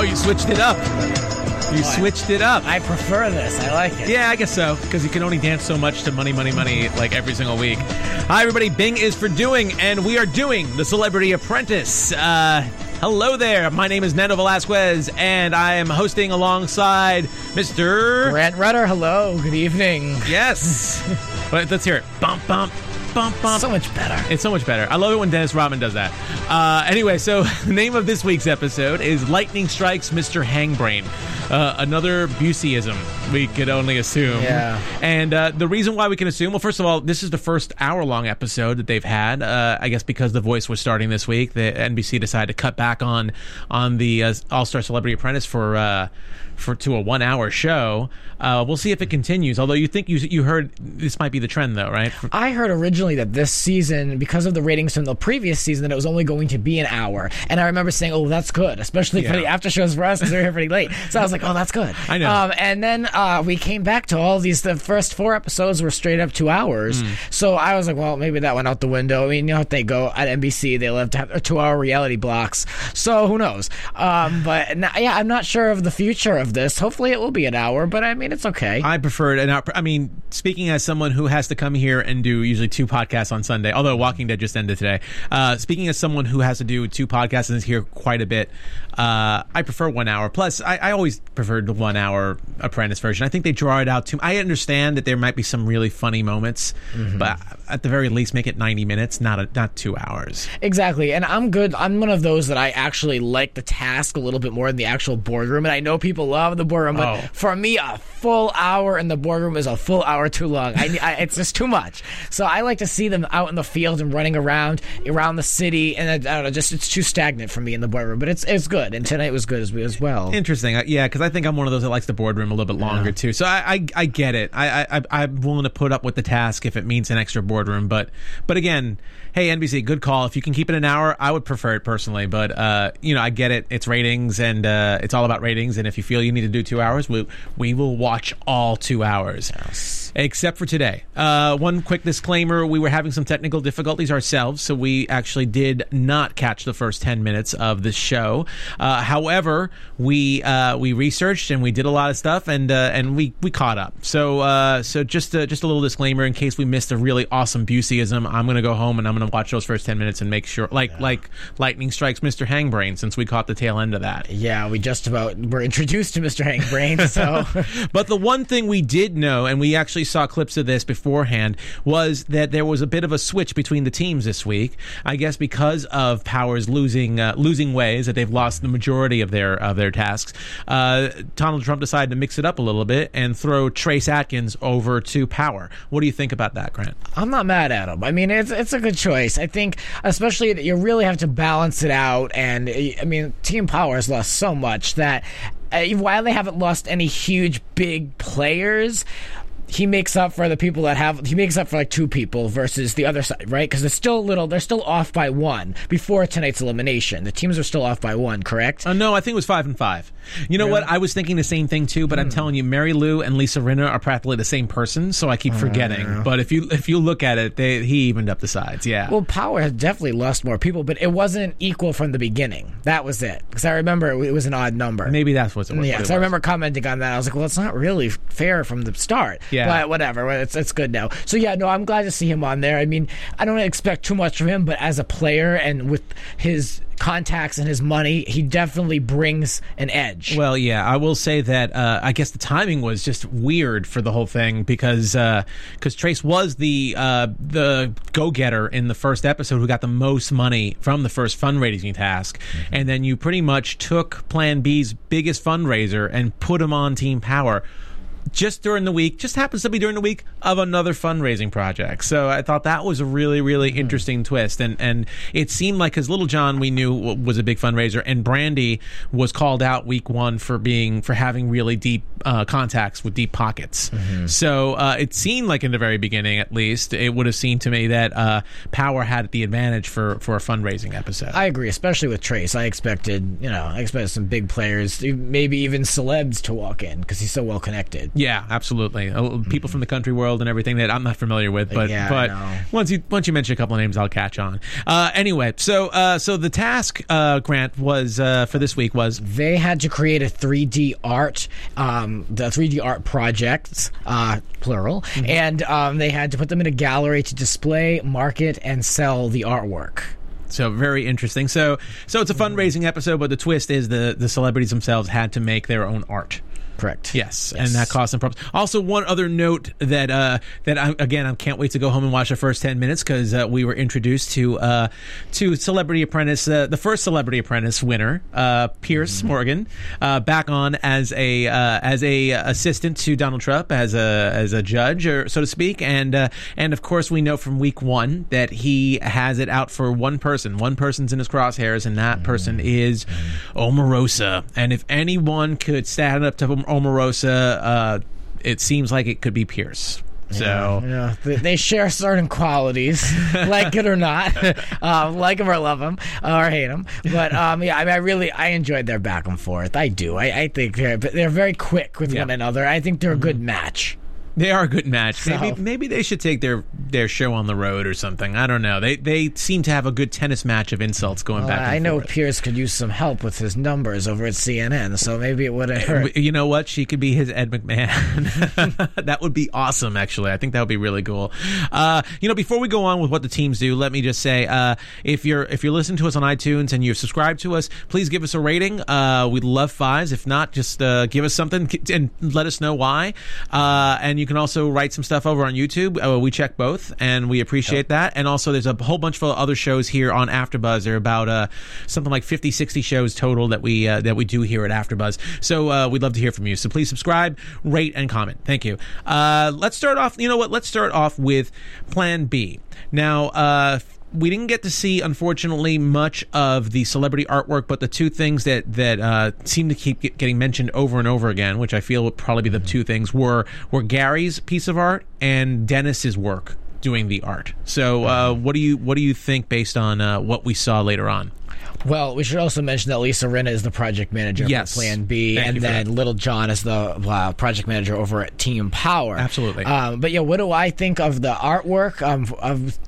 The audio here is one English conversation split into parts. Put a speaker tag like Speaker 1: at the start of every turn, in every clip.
Speaker 1: Oh, you switched it up. You switched it up.
Speaker 2: I prefer this. I like it.
Speaker 1: Yeah, I guess so, because you can only dance so much to Money, Money, Money like every single week. Hi, everybody. Bing is for doing, and we are doing The Celebrity Apprentice. Uh, hello there. My name is Nando Velasquez, and I am hosting alongside Mr.
Speaker 2: Grant Rudder, hello. Good evening.
Speaker 1: Yes. Let's hear it. Bump, bump, bump, bump.
Speaker 2: So much better.
Speaker 1: It's so much better. I love it when Dennis Rodman does that. Uh, anyway, so the name of this week's episode is Lightning Strikes Mr. Hangbrain. Uh, another Buseyism, we could only assume.
Speaker 2: Yeah.
Speaker 1: And uh, the reason why we can assume, well, first of all, this is the first hour long episode that they've had. Uh, I guess because The Voice was starting this week, the NBC decided to cut back on on the uh, All Star Celebrity Apprentice for. Uh, for to a one hour show, uh, we'll see if it continues. Although you think you you heard this might be the trend though, right?
Speaker 2: I heard originally that this season, because of the ratings from the previous season, that it was only going to be an hour. And I remember saying, "Oh, that's good," especially for the after shows for us because they're here pretty late. So I was like, "Oh, that's good."
Speaker 1: I know.
Speaker 2: Um, and then uh, we came back to all these. The first four episodes were straight up two hours.
Speaker 1: Hmm.
Speaker 2: So I was like, "Well, maybe that went out the window." I mean, you know they go at NBC; they love to have two hour reality blocks. So who knows? Um, but yeah, I'm not sure of the future of this. Hopefully, it will be an hour. But I mean, it's okay.
Speaker 1: I prefer it. And I- I mean, speaking as someone who has to come here and do usually two podcasts on Sunday, although Walking Dead just ended today. Uh, speaking as someone who has to do two podcasts and is here quite a bit, uh, I prefer one hour. Plus, I, I always preferred the one hour Apprentice version. I think they draw it out too. I understand that there might be some really funny moments, but at the very least, make it ninety minutes, not a, not two hours.
Speaker 2: Exactly. And I'm good. I'm one of those that I actually like the task a little bit more than the actual boardroom. And I know people love the boardroom, but
Speaker 1: Oh.
Speaker 2: for me, a full hour in the boardroom is a full hour too long. I, I, it's just too much. So I like to see them out in the field and running around around the city. And I, I don't know, just it's too stagnant for me in the boardroom. But it's it's good. And tonight was good as, as well.
Speaker 1: Interesting, Uh, yeah, because I think I'm one of those that likes the boardroom a little bit longer too. So I, I, I get it. I, I, I'm willing to put up with the task if it means an extra boardroom. But, but again, hey NBC, good call. If you can keep it an hour, I would prefer it personally. But uh, you know, I get it. It's ratings, and uh, it's all about ratings. And if you feel you need to do two hours, we we will watch all two hours, except for today. Uh, one quick disclaimer: we were having some technical difficulties ourselves, so we actually did not catch the first ten minutes of the show. Uh, however, we uh, we researched and we did a lot of stuff, and uh, and we we caught up. So uh, so just a, just a little disclaimer in case we missed a really awesome Buseyism. I'm gonna go home and I'm gonna watch those first ten minutes and make sure, like like lightning strikes Mr. Hangbrain, since we caught the tail end of that.
Speaker 2: yeah, we just about were introduced to Mr. Hangbrain, So
Speaker 1: But the one thing we did know, and we actually saw clips of this beforehand, was that there was a bit of a switch between the teams this week. I guess because of Powers losing uh, losing ways that they've lost the majority of their of their tasks. Uh, Donald Trump decided to mix it up a little bit and throw Trace Atkins over to Power. What do you think about that, Grant?
Speaker 2: I'm not mad at him. I mean, it's it's a good choice. I think, especially that you really have to balance it out. And I mean, Team Power has lost so much that uh, while they haven't lost any huge big players. He makes up for the people that have. He makes up for like two people versus the other side, right? Because it's still a little. They're still off by one before tonight's elimination. The teams are still off by one, correct?
Speaker 1: Uh, no, I think it was five and five. You know what? I was thinking the same thing too, but I'm telling you, Marilu and Lisa Rinna are practically the same person, so I keep forgetting. But if you if you look at it, they he evened up the sides. Yeah.
Speaker 2: Well, Power has definitely lost more people, but it wasn't equal from the beginning. That was it. Because I remember it was an odd number.
Speaker 1: Maybe that's what's what
Speaker 2: Yeah,
Speaker 1: it
Speaker 2: because I remember commenting on that. I was like, well, it's not really fair from the start.
Speaker 1: Yeah. Yeah.
Speaker 2: but whatever. It's it's good now. So yeah, no, I'm glad to see him on there. I mean, I don't expect too much from him, but as a player and with his contacts and his money, he definitely brings an edge.
Speaker 1: Well, yeah, I will say that uh, I guess the timing was just weird for the whole thing because because Trace was the uh, the go getter in the first episode who got the most money from the first fundraising task, and then you pretty much took Plan B's biggest fundraiser and put him on Team Power. Just during the week, just happens to be during the week of another fundraising project. So I thought that was a really, really interesting twist, and and it seemed like because Little John we knew was a big fundraiser, and Brande was called out week one for being for having really deep uh, contacts with deep pockets. So uh, it seemed like in the very beginning, at least, it would have seemed to me that uh, Power had the advantage for for a fundraising episode.
Speaker 2: I agree, especially with Trace. I expected, you know, I expected some big players, maybe even celebs to walk in because he's so well connected.
Speaker 1: Yeah, absolutely. Uh, People from the country world and everything that I'm not familiar with, but
Speaker 2: Yeah,
Speaker 1: but once you once you mention a couple of names, I'll catch on. Uh, anyway, so uh, so the task uh, grant was uh, for this week was
Speaker 2: They had to create a 3D art, um, the 3D art projects, uh, plural, and um, they had to put them in a gallery to display, market, and sell the artwork.
Speaker 1: so very interesting. So so it's a fundraising episode, but the twist is the the celebrities themselves had to make their own art.
Speaker 2: Correct.
Speaker 1: Yes, and that caused some problems. Also, one other note that uh, that I, again I can't wait to go home and watch the first ten minutes because uh, we were introduced to uh, to Celebrity Apprentice, uh, the first Celebrity Apprentice winner, uh, Piers Morgan, uh, back on as a uh, as a assistant to Donald Trump as a as a judge, or so to speak, and uh, and of course we know from week one that he has it out for one person. One person's in his crosshairs, and that person is Omarosa. And if anyone could stand up to Omarosa, uh, it seems like it could be Piers. So
Speaker 2: You know, they, they share certain qualities, like it or not, uh, like them or love them or hate them. But um, yeah, I mean, I really I enjoyed their back and forth. I do. I, I think they're they're very quick with
Speaker 1: Yeah.
Speaker 2: one another. I think they're a good match.
Speaker 1: They are a good match. Maybe
Speaker 2: So-
Speaker 1: maybe they should take their their show on the road or something. I don't know. They they seem to have a good tennis match of insults going back. And
Speaker 2: I know
Speaker 1: forth.
Speaker 2: Piers could use some help with his numbers over at CNN, so maybe it would have hurt.
Speaker 1: You know what? She could be his Ed McMahon. that would be awesome. Actually, I think that would be really cool. Uh, you know, before we go on with what the teams do, let me just say, uh, if you're if you're listening to us on iTunes and you've subscribed to us, please give us a rating. Uh, we'd love fives. If not, just uh, give us something and let us know why. Uh, and you can also write some stuff over on YouTube. Uh, we check both, and we appreciate that. And also, there's a whole bunch of other shows here on AfterBuzz. There are about uh, something like 50, 60 shows total that we uh, that we do here at AfterBuzz. So uh, we'd love to hear from you. So please subscribe, rate, and comment. Thank you. Uh, let's start off. You know what? Let's start off with Plan B. Now. We didn't get to see, unfortunately, much of the celebrity artwork, but the two things that that uh, seem to keep get- getting mentioned over and over again, which I feel would probably be the two things, were were Gary's piece of art and Dennis's work doing the art. So, uh, what do you what do you think based on uh, what we saw later on?
Speaker 2: Well, we should also mention that Lisa Rinna is the project manager
Speaker 1: Yes.
Speaker 2: for Plan B,
Speaker 1: Thank
Speaker 2: and then. Little John is the uh, project manager over at Team Power.
Speaker 1: Absolutely.
Speaker 2: Um, but yeah, what do I think of the artwork? Um, of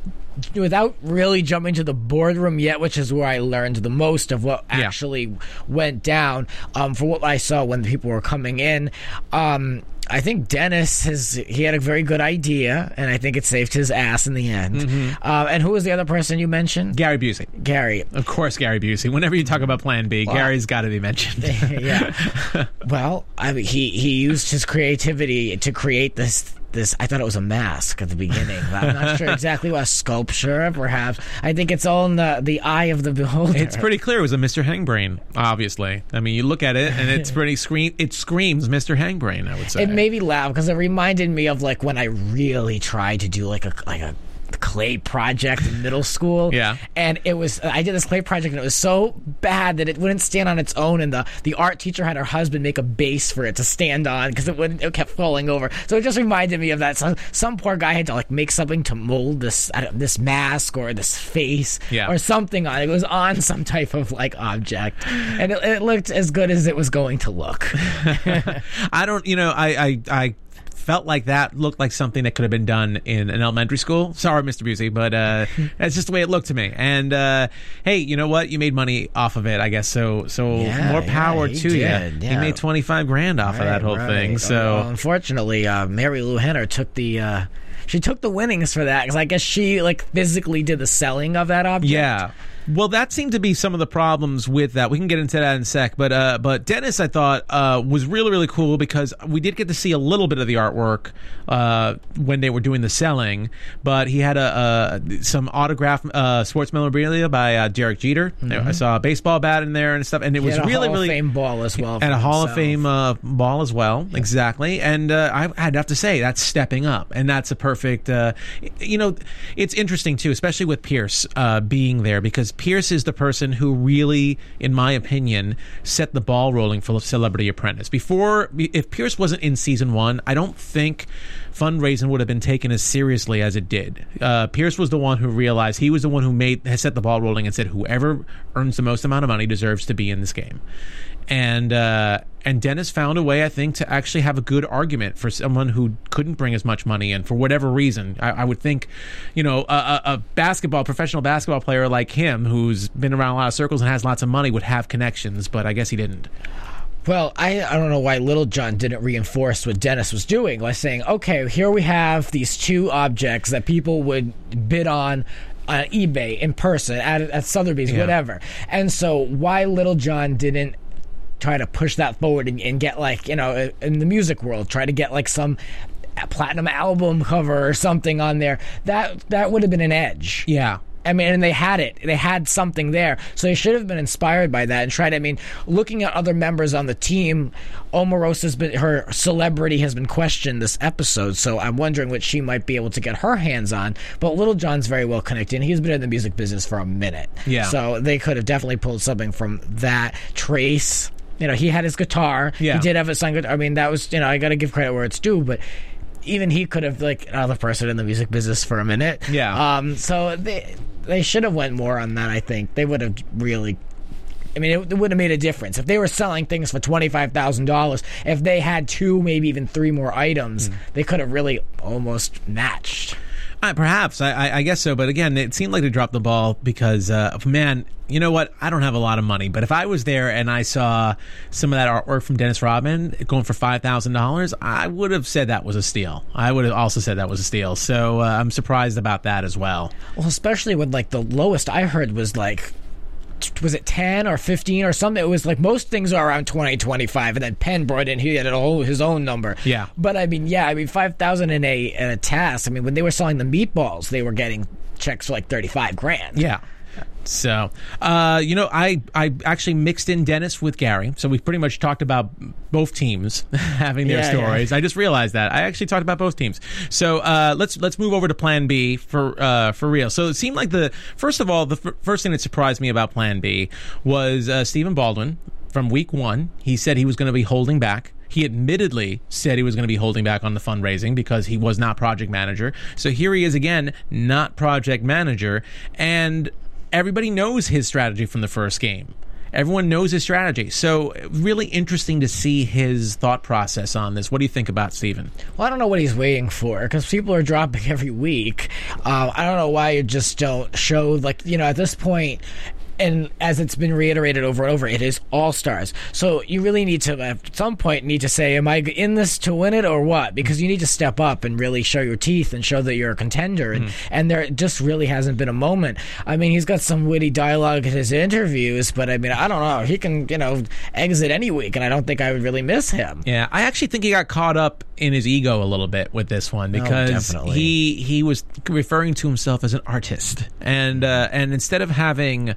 Speaker 2: without really jumping to the boardroom yet, which is where I learned the most of what
Speaker 1: Yeah.
Speaker 2: actually went down. Um, for what I saw when people were coming in, um, I think Dennis has he had a very good idea, and I think it saved his ass in the end.
Speaker 1: Mm-hmm.
Speaker 2: Uh, and who was the other person you mentioned?
Speaker 1: Gary Busey.
Speaker 2: Gary.
Speaker 1: Of course, Gary Busey. Whenever you talk about Plan B, Gary's got to be mentioned.
Speaker 2: yeah. Well, I mean, he he used his creativity to create this. This I thought it was a mask at the beginning. I'm not sure exactly what a sculpture, perhaps. I think it's all in the the eye of the beholder.
Speaker 1: It's pretty clear it was a Mr. Hangbrain, obviously. I mean, you look at it and it's pretty scream. It screams Mr. Hangbrain. I would say.
Speaker 2: It made me laugh because it reminded me of like when I really tried to do like a like a clay project in middle school.
Speaker 1: Yeah.
Speaker 2: And it was I did this clay project and it was so bad that it wouldn't stand on its own and the the art teacher had her husband make a base for it to stand on because it wouldn't it kept falling over. So it just reminded me of that. So some poor guy had to like make something to mold this I don't, this mask or this face
Speaker 1: Yeah.
Speaker 2: or something on it. It was on some type of like object. And it, it looked as good as it was going to look.
Speaker 1: I don't, you know, I, I, I felt like that looked like something that could have been done in an elementary school. Sorry, Mr. Busey, but uh, that's just the way it looked to me. And uh, hey, you know what? You made money off of it, I guess. So so
Speaker 2: Yeah,
Speaker 1: more power
Speaker 2: yeah,
Speaker 1: to
Speaker 2: did,
Speaker 1: you. He made twenty five grand off of that whole
Speaker 2: right.
Speaker 1: thing. So
Speaker 2: well, unfortunately, uh, Marilu Henner took the. Uh, she took the winnings for that because I guess she like physically did the selling of that object.
Speaker 1: Yeah. Well, that seemed to be some of the problems with that. We can get into that in a sec, but uh, but Dennis, I thought uh, was really really cool because we did get to see a little bit of the artwork uh, when they were doing the selling. But he had a, a some autograph uh, sports memorabilia by uh, Derek Jeter. I saw a baseball bat in there and stuff, and it
Speaker 2: He
Speaker 1: was really
Speaker 2: Hall
Speaker 1: really
Speaker 2: of Fame ball as well,
Speaker 1: and a Hall of. Fame uh, ball as well. Exactly, and uh, I, I'd have to say that's stepping up, and that's a perfect. Uh, you know, it's interesting too, especially with Piers uh, being there because Piers is the person who really, in my opinion, set the ball rolling for Celebrity Apprentice. Before, if Piers wasn't in season one, I don't think fundraising would have been taken as seriously as it did. Uh, Piers was the one who realized he was the one who made set the ball rolling and said whoever earns the most amount of money deserves to be in this game and uh, and Dennis found a way, I think, to actually have a good argument for someone who couldn't bring as much money in for whatever reason. I, I would think, you know, a, a, basketball professional basketball player like him, who's been around a lot of circles and has lots of money, would have connections, but I guess he didn't.
Speaker 2: Well, I, I don't know why Little John didn't reinforce what Dennis was doing by saying, okay, here we have these two objects that people would bid on on eBay in person at, at Sotheby's,
Speaker 1: Yeah.
Speaker 2: whatever. And so why Little John didn't try to push that forward and, and get like, you know, uh, in the music world, try to get like some platinum album cover or something on there. That that would have been an edge.
Speaker 1: Yeah.
Speaker 2: I mean, and they had it. They had something there. So they should have been inspired by that and tried. I mean, looking at other members on the team, Omarosa's been her celebrity has been questioned this episode. So I'm wondering what she might be able to get her hands on. But Little John's very well connected. and He's been in the music business for a minute.
Speaker 1: Yeah.
Speaker 2: So they could have definitely pulled something from that. Trace, you know, he had his guitar.
Speaker 1: Yeah.
Speaker 2: He did have a song. guitar. I mean, that was you know, I got to give credit where it's due, but. Even he could have like another person in the music business for a minute.
Speaker 1: Yeah.
Speaker 2: Um. So they they should have went more on that. I think they would have really. I mean, it, it would have made a difference if they were selling things for twenty five thousand dollars. If they had two, maybe even three more items,
Speaker 1: Hmm.
Speaker 2: they could have really almost matched.
Speaker 1: Uh, perhaps I, I, I guess so, but again, it seemed like they dropped the ball because, uh, man, you know what? I don't have a lot of money, but if I was there and I saw some of that artwork from Dennis Rodman going for five thousand dollars, I would have said that was a steal. I would have also said that was a steal. So uh, I'm surprised about that as well.
Speaker 2: Well, especially when like the lowest I heard was like. Was it 10 or 15 or something? It was like most things are around 20, 25, and then Penn brought in, he had whole, his own number.
Speaker 1: Yeah.
Speaker 2: But I mean, yeah, I mean, 5,000 in a, in a task. I mean, when they were selling the meatballs, they were getting checks for like 35 grand.
Speaker 1: Yeah. So, uh, you know, I, I actually mixed in Dennis with Gary. So we pretty much talked about both teams having their
Speaker 2: Yeah, yeah.
Speaker 1: stories. I just realized that I actually talked about both teams. So uh, let's let's move over to Plan B for uh, for real. So it seemed like the first of all, the f- first thing that surprised me about Plan B was uh, Stephen Baldwin from week one. He said he was going to be holding back. He admittedly said he was going to be holding back on the fundraising because he was not project manager. So here he is again, not project manager, and everybody knows his strategy from the first game. Everyone knows his strategy. So really interesting to see his thought process on this. What do you think about Stephen?
Speaker 2: Well, I don't know what he's waiting for because people are dropping every week. Um, I don't know why you just don't show, like, you know, at this point, and as it's been reiterated over and over, it is all stars. So you really need to, at some point, need to say, "Am I in this to win it or what?" Because you need to step up and really show your teeth and show that you're a contender. And, and there just really hasn't been a moment. I mean, he's got some witty dialogue in his interviews, but I mean, I don't know. He can, you know, exit any week, and I don't think I would really miss him.
Speaker 1: Yeah, I actually think he got caught up in his ego a little bit with this one because
Speaker 2: definitely.
Speaker 1: he he was referring to himself as an artist, and uh, and instead of having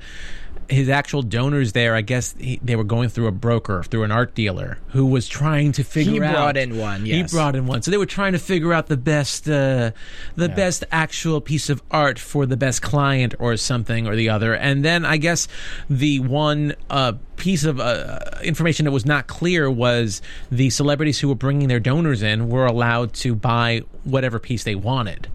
Speaker 1: his actual donors there, I guess he, they were going through a broker, through an art dealer who was trying to figure
Speaker 2: He
Speaker 1: out.
Speaker 2: brought in one, yes.
Speaker 1: He brought in one, so they were trying to figure out the best, uh, the best actual piece of art for the best client or something or the other. And then I guess the one uh, piece of uh, information that was not clear was the celebrities who were bringing their donors in were allowed to buy whatever piece they wanted.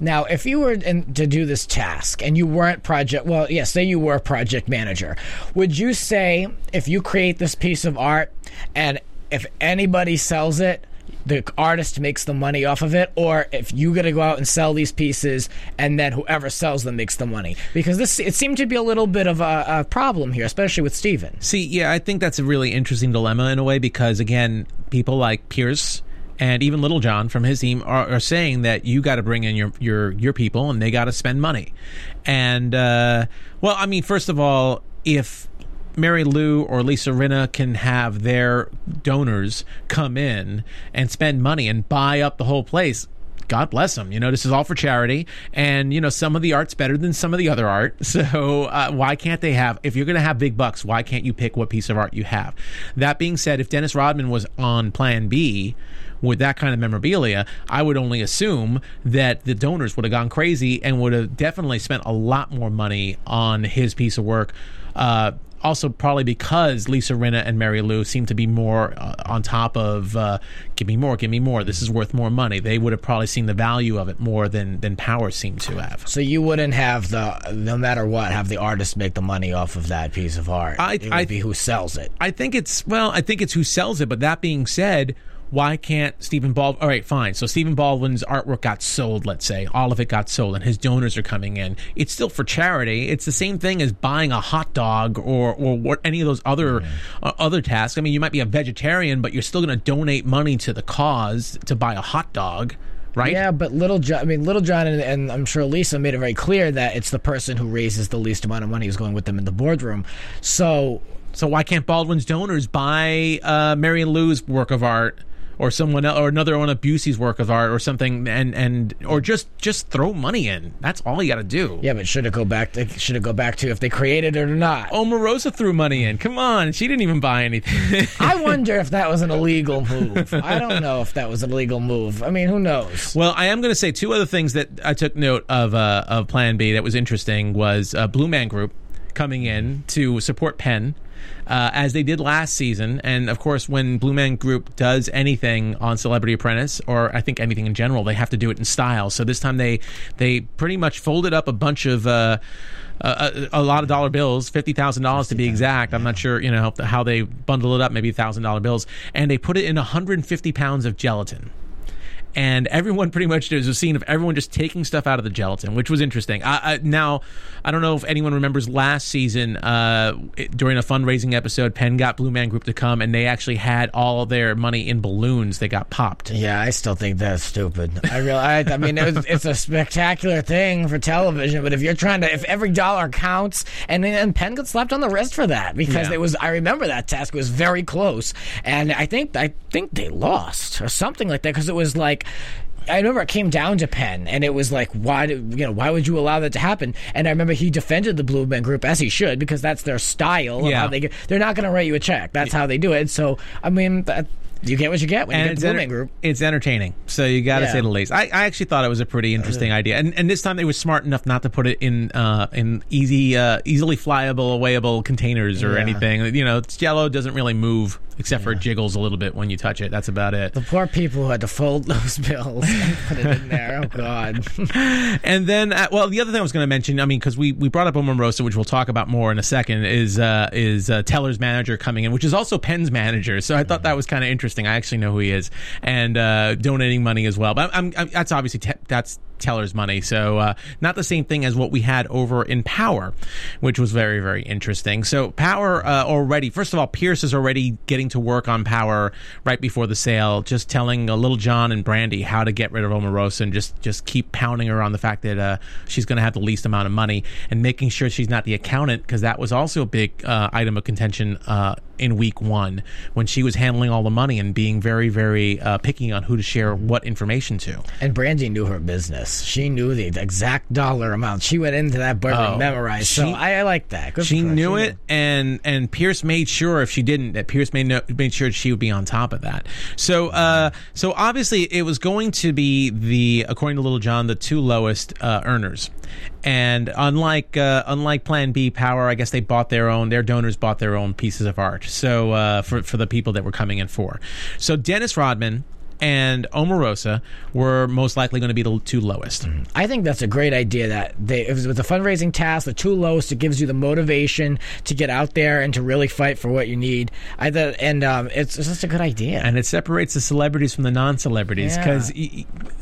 Speaker 2: Now, if you were in, to do this task and you weren't project, well, yeah, say you were a project manager, would you say if you create this piece of art and if anybody sells it, the artist makes the money off of it, or if you got to go out and sell these pieces, and then whoever sells them makes the money. Because this it seemed to be a little bit of a, a problem here, especially with Stephen.
Speaker 1: See, yeah, I think that's a really interesting dilemma in a way because again, people like Piers and even Little John from his team are, are saying that you got to bring in your your your people and they got to spend money. And uh, well, I mean, first of all, if Marilu or Lisa Rinna can have their donors come in and spend money and buy up the whole place. God bless them. You know, this is all for charity, and you know some of the art's better than some of the other art. So uh, why can't they have? If you're going to have big bucks, why can't you pick what piece of art you have? That being said, if Dennis Rodman was on Plan B with that kind of memorabilia, I would only assume that the donors would have gone crazy and would have definitely spent a lot more money on his piece of work. Uh, also probably because Lisa Rinna and Marilu seem to be more uh, on top of uh, give me more, give me more. This is worth more money. They would have probably seen the value of it more than than Power seemed to have.
Speaker 2: So you wouldn't have the no matter what have the artist make the money off of that piece of art.
Speaker 1: I-
Speaker 2: it would
Speaker 1: I-
Speaker 2: be who sells it.
Speaker 1: I think it's well, I think it's who sells it. But that being said, why can't Stephen Baldwin? All right, fine. So Stephen Baldwin's artwork got sold. Let's say all of it got sold, and his donors are coming in. It's still for charity. It's the same thing as buying a hot dog or or what any of those other uh, other tasks. I mean, you might be a vegetarian, but you're still going to donate money to the cause to buy a hot dog. Right?
Speaker 2: Yeah, but Little John, I mean, Little John, and, and I'm sure Lisa made it very clear that it's the person who raises the least amount of money who's going with them in the boardroom. So
Speaker 1: So why can't Baldwin's donors buy uh, Marion Lou's work of art or someone else, or another one of Busey's work of art or something, and and or just just throw money in? That's all you got to do.
Speaker 2: yeah, but should it go back? To, should it go back to if they created it or not?
Speaker 1: Omarosa threw money in. Come on, she didn't even buy anything.
Speaker 2: I wonder if that was an illegal move. I don't know if that was an illegal move. I mean, who knows?
Speaker 1: Well, I am going to say two other things that I took note of uh, of Plan B that was interesting was uh, Blue Man Group coming in to support Penn. Uh, as they did last season, and of course, when Blue Man Group does anything on Celebrity Apprentice, or I think anything in general, they have to do it in style. So this time they they pretty much folded up a bunch of uh, a, a lot of dollar bills, fifty thousand dollars to be exact. I'm not sure, you know, how they bundle it up, maybe thousand dollar bills, and they put it in 150 pounds of gelatin and everyone pretty much there's a scene of everyone just taking stuff out of the gelatin, which was interesting. I, I, now, I don't know if anyone remembers last season uh, it- during a fundraising episode, Penn got Blue Man Group to come, and they actually had all their money in balloons. They got popped.
Speaker 2: Yeah, I still think that's stupid. I real, I, I mean, it was, it's a spectacular thing for television, but if you're trying to, if every dollar counts, and and Penn got slapped on the wrist for that because
Speaker 1: Yeah.
Speaker 2: it was, I remember that task was very close, and I think I think they lost or something like that because it was like. I remember it came down to Penn, and it was like, why, you know, why would you allow that to happen? And I remember he defended the Blue Man Group as he should because that's their style.
Speaker 1: Yeah.
Speaker 2: how they get, they're not going to write you a check. That's how they do it. So I mean, that, you get what you get when you get the
Speaker 1: enter-
Speaker 2: Group.
Speaker 1: it's entertaining, so you got to
Speaker 2: Yeah.
Speaker 1: say the least. I, I actually thought it was a pretty interesting idea, and and this time they were smart enough not to put it in uh, in easy, uh, easily flyable, awayable containers or
Speaker 2: Yeah.
Speaker 1: anything. You know, it's Jello doesn't really move except for it jiggles a little bit when you touch it. That's about it.
Speaker 2: The poor people who had to fold those bills and put it in there. Oh God.
Speaker 1: And then, uh, well, the other thing I was going to mention, I mean, because we, we brought up Omarosa, which we'll talk about more in a second, is uh, is uh, Teller's manager coming in, which is also Penn's manager. So I thought that was kind of interesting. I actually know who he is, and uh, donating money as well. But I'm, I'm, that's obviously te- that's Teller's money, so uh, not the same thing as what we had over in Power, which was very very interesting. So Power uh, already, first of all, Piers is already getting to work on Power right before the sale, just telling uh, Little John and Brande how to get rid of Omarosa and just just keep pounding her on the fact that uh, she's going to have the least amount of money and making sure she's not the accountant because that was also a big uh, item of contention uh, in week one when she was handling all the money and being very very uh, picky on who to share what information to.
Speaker 2: And Brande knew her business. She knew the exact dollar amount. She went into that boardroom
Speaker 1: Oh,
Speaker 2: memorized. so I, I like that. Good
Speaker 1: she knew
Speaker 2: She
Speaker 1: it, and and Piers made sure if she didn't, that Piers made no, made sure she would be on top of that. So uh, so obviously it was going to be the according to Little John the two lowest uh, earners, and unlike uh, unlike Plan B Power, I guess they bought their own. Their donors bought their own pieces of art. So uh, for for the people that were coming in for, so Dennis Rodman and Omarosa were most likely going to be the two lowest.
Speaker 2: I think that's a great idea. That they, if with the fundraising task, the two lowest, it gives you the motivation to get out there and to really fight for what you need. I thought, and um, it's, it's just a good idea.
Speaker 1: and it separates the celebrities from the non-celebrities
Speaker 2: Yeah.
Speaker 1: because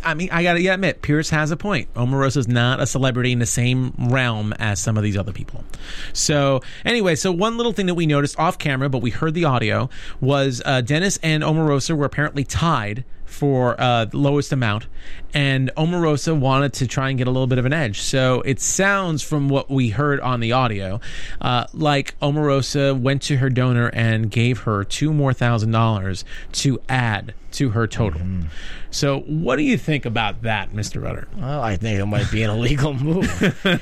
Speaker 1: I mean I gotta admit Piers has a point. Omarosa's not a celebrity in the same realm as some of these other people. So anyway, so one little thing that we noticed off camera, but we heard the audio was uh, Dennis and Omarosa were apparently tied for uh, the lowest amount, and Omarosa wanted to try and get a little bit of an edge. So it sounds from what we heard on the audio uh, like Omarosa went to her donor and gave her two more thousand dollars to add to her total. So what do you think about that, Mr. Rudder?
Speaker 2: Well, I think it might be an illegal move.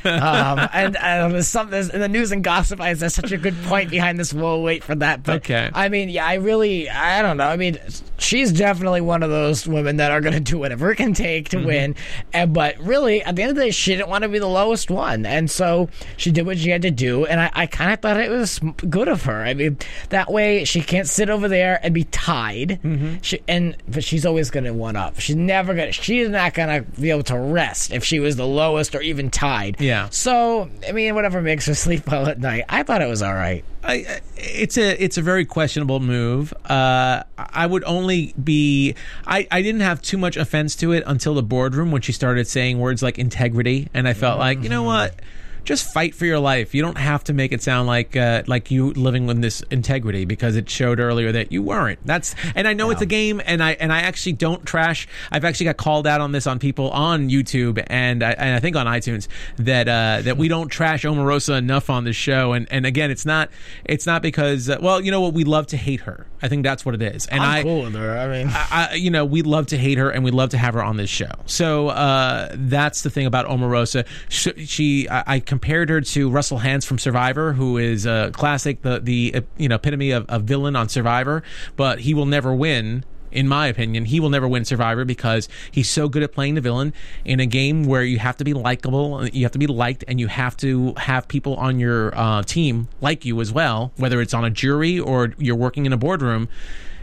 Speaker 2: um, and some in the news and gossip, I, there's such a good point behind this. We'll wait for that. But
Speaker 1: Okay.
Speaker 2: I mean, yeah, I really, I don't know. I mean, she's definitely one of those women that are going to do whatever it can take
Speaker 1: Mm-hmm.
Speaker 2: to win. And but really, at the end of the day, she didn't want to be the lowest one, and so she did what she had to do. And I, I kind of thought it was good of her. I mean, that way she can't sit over there and be tied.
Speaker 1: Mm-hmm.
Speaker 2: She, and but she's always going to one up. She's never to She's not to be able to rest if she was the lowest or even tied.
Speaker 1: Yeah.
Speaker 2: So I mean, whatever makes her sleep well at night. I thought it was all right.
Speaker 1: I, it's a it's a very questionable move. Uh, I would only be I, I didn't have too much offense to it until the boardroom when she started saying words like integrity, and I felt like you know what, just fight for your life. You don't have to make it sound like uh, like you living with this integrity because it showed earlier that you weren't. That's and I know it's a game, and I and I actually don't trash. I've actually got called out on this on people on YouTube and I, and I think on iTunes that uh, that we don't trash Omarosa enough on this show. And and again, it's not it's not because uh, well, you know what, we love to hate her. I think that's what it is. And
Speaker 2: I'm
Speaker 1: I
Speaker 2: cool with her. I mean,
Speaker 1: I, you know, we love to hate her and we love to have her on this show. So uh, that's the thing about Omarosa. She, she I, I compared her to Russell Hantz from Survivor, who is a classic, the the uh, you know epitome of, a villain on Survivor, but he will never win. In my opinion, he will never win Survivor because he's so good at playing the villain in a game where you have to be likable, you have to be liked, and you have to have people on your uh, team like you as well, whether it's on a jury or you're working in a boardroom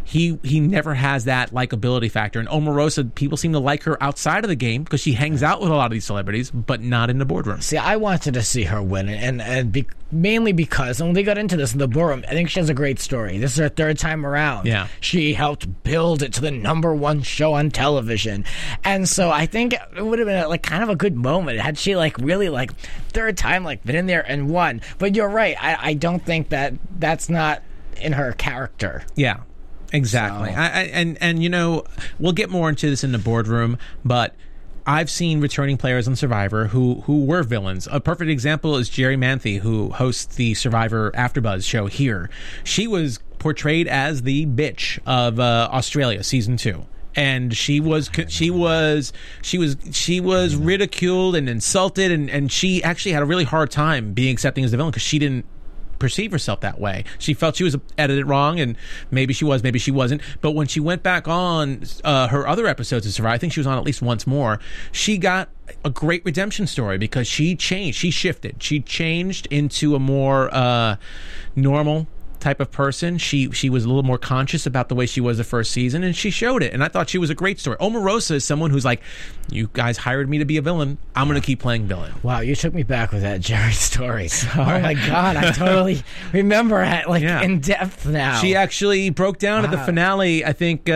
Speaker 1: he he never has that likability factor. And Omarosa, people seem to like her outside of the game because she hangs out with a lot of these celebrities, but not in the boardroom.
Speaker 2: See, I wanted to see her win, and and be, mainly because when they got into this in the boardroom, I think she has a great story. This is her third time around.
Speaker 1: Yeah.
Speaker 2: she helped build it to the number one show on television, and so I think it would have been like kind of a good moment had she like really like third time like been in there and won. But you're right, I, I don't think that that's not in her character.
Speaker 1: Yeah, exactly.
Speaker 2: So-
Speaker 1: I, I, and and you know we'll get more into this in the boardroom, but. I've seen returning players on Survivor who who were villains. A perfect example is Jerri Manthey, who hosts the Survivor AfterBuzz show here. She was portrayed as the bitch of uh, Australia season two. And she was she was she was she was ridiculed and insulted and, and she actually had a really hard time being accepting as the villain because she didn't perceive herself that way. She felt she was edited wrong, and maybe she was, maybe she wasn't. But when she went back on uh, her other episodes of Survivor, I think she was on at least once more. She got a great redemption story because she changed, she shifted, she changed into a more uh, normal type of person. She she was a little more conscious about the way she was the first season, and she showed it. And I thought she was a great story. Omarosa is someone who's like, "You guys hired me to be a villain. I'm going to keep playing villain."
Speaker 2: Wow, you took me back with that Jerri story. oh my god, I totally remember it like
Speaker 1: Yeah.
Speaker 2: in depth now.
Speaker 1: She actually broke down at the finale. I think uh,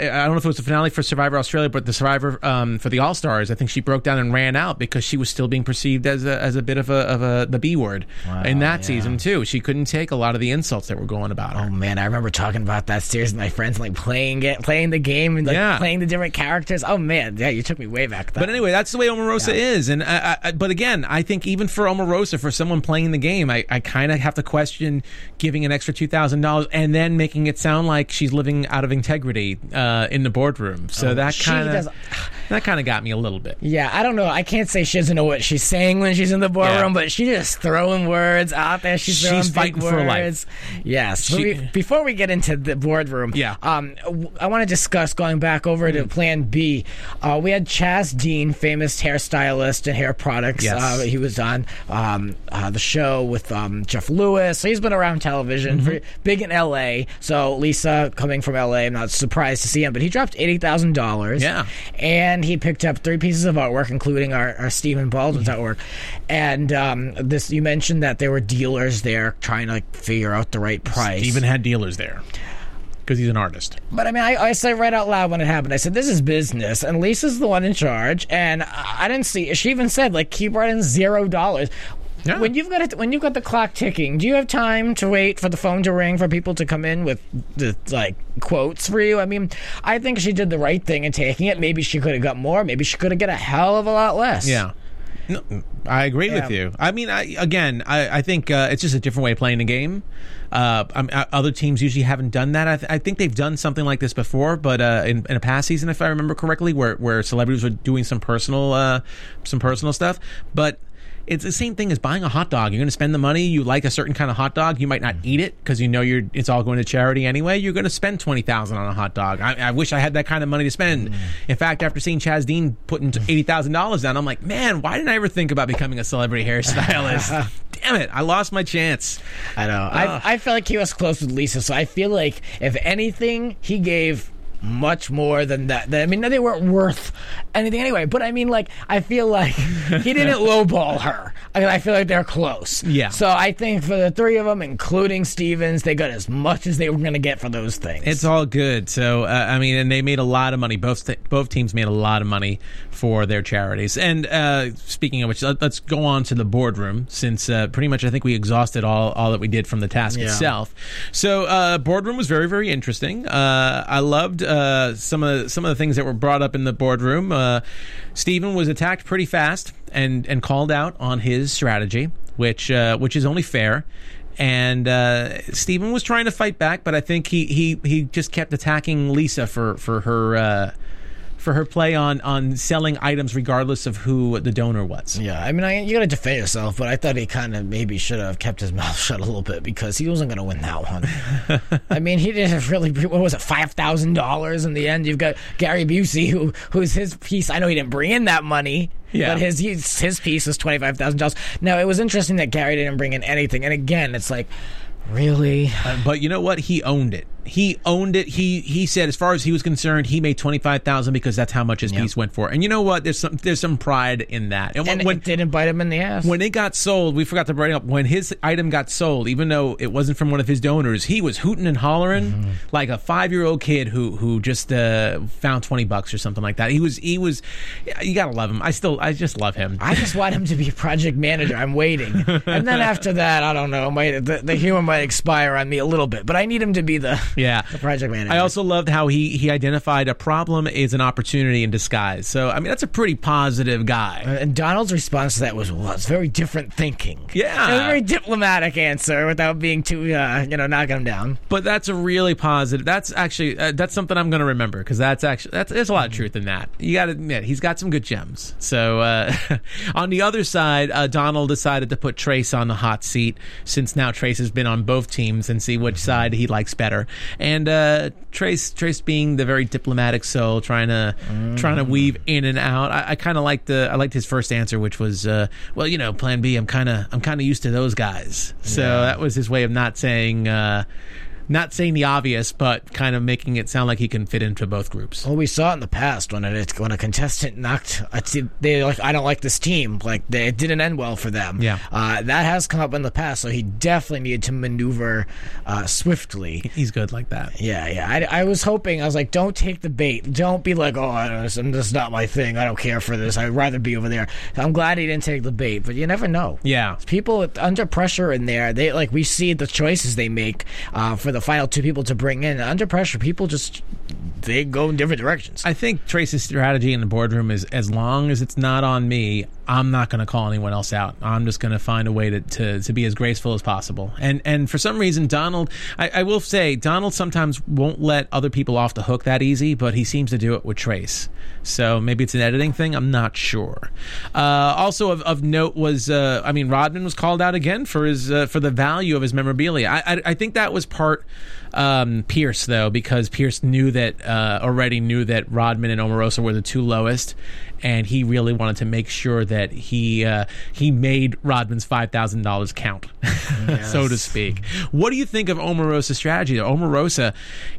Speaker 1: I don't know if it was the finale for Survivor Australia, but the Survivor um, for the All Stars. I think she broke down and ran out because she was still being perceived as a, as a bit of a of a the B word in that
Speaker 2: yeah.
Speaker 1: season too. She couldn't take a lot of the insults that were going about her.
Speaker 2: Oh man, I remember talking about that series with my friends, like playing it, playing the game, and like
Speaker 1: Yeah.
Speaker 2: playing the different characters. Oh man, yeah, you took me way back. Then.
Speaker 1: But anyway, that's the way Omarosa is, and I, I, but again, I think even for Omarosa, for someone playing the game, I, I kind of have to question giving an extra two thousand dollars and then making it sound like she's living out of integrity uh, in the boardroom. So that
Speaker 2: Oh, she
Speaker 1: kind
Speaker 2: does.
Speaker 1: of That kind of got me a little bit.
Speaker 2: Yeah, I don't know. I can't say she doesn't know what she's saying when she's in the boardroom,
Speaker 1: Yeah.
Speaker 2: but she's just throwing words out there. She's,
Speaker 1: She's fighting for life.
Speaker 2: words. Yes.
Speaker 1: She-
Speaker 2: we- before we get into the boardroom,
Speaker 1: Yeah.
Speaker 2: um, I want to discuss going back over to Plan B. Uh, we had Chaz Dean, famous hairstylist and hair products.
Speaker 1: Yes.
Speaker 2: Uh, he was on um, uh, the show with um, Jeff Lewis. So he's been around television,
Speaker 1: Mm-hmm.
Speaker 2: for, big in L.A. So Lisa, coming from L.A., I'm not surprised to see him, but he dropped eighty thousand dollars.
Speaker 1: Yeah.
Speaker 2: and he picked up three pieces of artwork, including our, our Stephen Baldwin's artwork. And um, this, you mentioned that there were dealers there trying to like, figure out the right price.
Speaker 1: Even had dealers there because he's an artist.
Speaker 2: But I mean, I, I said right out loud when it happened, I said, this is business, and Lisa's the one in charge. And I, I didn't see, she even said, like, keep writing zero dollars.
Speaker 1: Yeah.
Speaker 2: When you've got it, when you've got the clock ticking, do you have time to wait for the phone to ring for people to come in with the like quotes for you? I mean, I think she did the right thing in taking it. Maybe she could have got more. Maybe she could have got a hell of a lot less.
Speaker 1: Yeah. No, I agree with you. I mean, I, again, I, I think uh, it's just a different way of playing the game. Uh, I uh, other teams usually haven't done that. I, th- I think they've done something like this before, but uh, in, in a past season, if I remember correctly, where where celebrities were doing some personal uh, some personal stuff. But it's the same thing as buying a hot dog. You're going to spend the money. You like a certain kind of hot dog. You might not eat it because you know you're it's all going to charity anyway. You're going to spend twenty thousand on a hot dog. I, I wish I had that kind of money to spend. Mm. In fact, after seeing Chaz Dean putting eighty thousand dollars down, I'm like, man, why didn't I ever think about becoming a celebrity hairstylist? Damn it, I lost my chance.
Speaker 2: I know. I, I felt like he was close with Lisa, so I feel like if anything, he gave much more than that. I mean, they weren't worth anything anyway. But I mean, like, I feel like he didn't lowball her. I, mean, I feel like they're close.
Speaker 1: Yeah.
Speaker 2: So I think for the three of them, including Stevens, they got as much as they were going to get for those things.
Speaker 1: It's all good. So uh, I mean, and they made a lot of money. Both th- both teams made a lot of money for their charities. And uh, speaking of which, let, us go on to the boardroom since uh, pretty much I think we exhausted all all that we did from the task
Speaker 2: Yeah.
Speaker 1: itself. So uh, boardroom was very very interesting. Uh, I loved uh, some of the, some of the things that were brought up in the boardroom. Uh, Stephen was attacked pretty fast and and called out on his strategy, which uh, which is only fair and uh, Stephen was trying to fight back, but I think he he he just kept attacking Lisa for for her uh, for her play on on selling items regardless of who the donor was.
Speaker 2: Yeah, I mean, I, you got to defend yourself, but I thought he kind of maybe should have kept his mouth shut a little bit because he wasn't going to win that one. I mean, he didn't really. What was it, five thousand dollars in the end? You've got Gary Busey, who who's his piece. I know he didn't bring in that money.
Speaker 1: Yeah.
Speaker 2: but his his, his piece was twenty five thousand dollars. Now it was interesting that Gary didn't bring in anything, and again, it's like, really?
Speaker 1: But you know what? He owned it. He owned it. He he said, as far as he was concerned, he made twenty five thousand because that's how much his piece went for. And you know what? There's some there's some pride in that. And
Speaker 2: And
Speaker 1: when,
Speaker 2: it didn't bite him in the ass.
Speaker 1: when it got sold, we forgot to bring up when his item got sold, even though it wasn't from one of his donors, he was hooting and hollering
Speaker 2: Mm-hmm.
Speaker 1: like a five year old kid who who just uh, found twenty bucks or something like that. He was he was you gotta love him. I still I just love him.
Speaker 2: I just want him to be a project manager. I'm waiting, and then after that, I don't know. Might the, the humor might expire on me a little bit, but I need him to be the
Speaker 1: yeah.
Speaker 2: the project manager.
Speaker 1: I also loved how he he identified a problem is an opportunity in disguise. So I mean that's a pretty positive guy.
Speaker 2: and Donald's response to that was, "Well, it's very different thinking."
Speaker 1: Yeah.
Speaker 2: A very diplomatic answer without being too, uh, you know, knocking him down.
Speaker 1: But that's a really positive. That's actually uh, that's something I'm going to remember because that's actually that's there's a lot of truth in that. You got to admit he's got some good gems. So uh, on the other side, uh, Donald decided to put Trace on the hot seat since now Trace has been on both teams and see which side he likes better. And uh, Trace Trace being the very diplomatic soul, trying to trying to weave in and out. I, I kind of liked the I liked his first answer, which was uh, well, you know, Plan B. I'm kind of I'm kind of used to those guys. So that was his way of not saying. Uh, not saying the obvious, but kind of making it sound like he can fit into both groups.
Speaker 2: Well, we saw it in the past when it when a contestant knocked. They like, I don't like this team. Like they, it didn't end well for them.
Speaker 1: Yeah.
Speaker 2: uh, that has come up in the past. So he definitely needed to maneuver uh, swiftly.
Speaker 1: He's good like that.
Speaker 2: Yeah, yeah. I, I was hoping. I was like, don't take the bait. Don't be like, oh, I don't, this is not my thing. I don't care for this. I'd rather be over there. I'm glad he didn't take the bait, but you never know.
Speaker 1: Yeah.
Speaker 2: People under pressure in there, they like we see the choices they make uh, for the final two people to bring in. Under pressure, people just they go in different directions.
Speaker 1: I think Trace's strategy in the boardroom is as long as it's not on me, I'm not going to call anyone else out. I'm just going to find a way to, to, to be as graceful as possible. And and for some reason, Donald, I, I will say, Donald sometimes won't let other people off the hook that easy, but he seems to do it with Trace. So maybe it's an editing thing. I'm not sure. Uh, also of, of note was, uh, I mean, Rodman was called out again for his uh, for the value of his memorabilia. I, I, I think that was part um, Piers though, because Piers knew that uh, already knew that Rodman and Omarosa were the two lowest, and he really wanted to make sure that he uh, he made Rodman's five thousand dollars count, so to speak. What do you think of Omarosa's strategy? Omarosa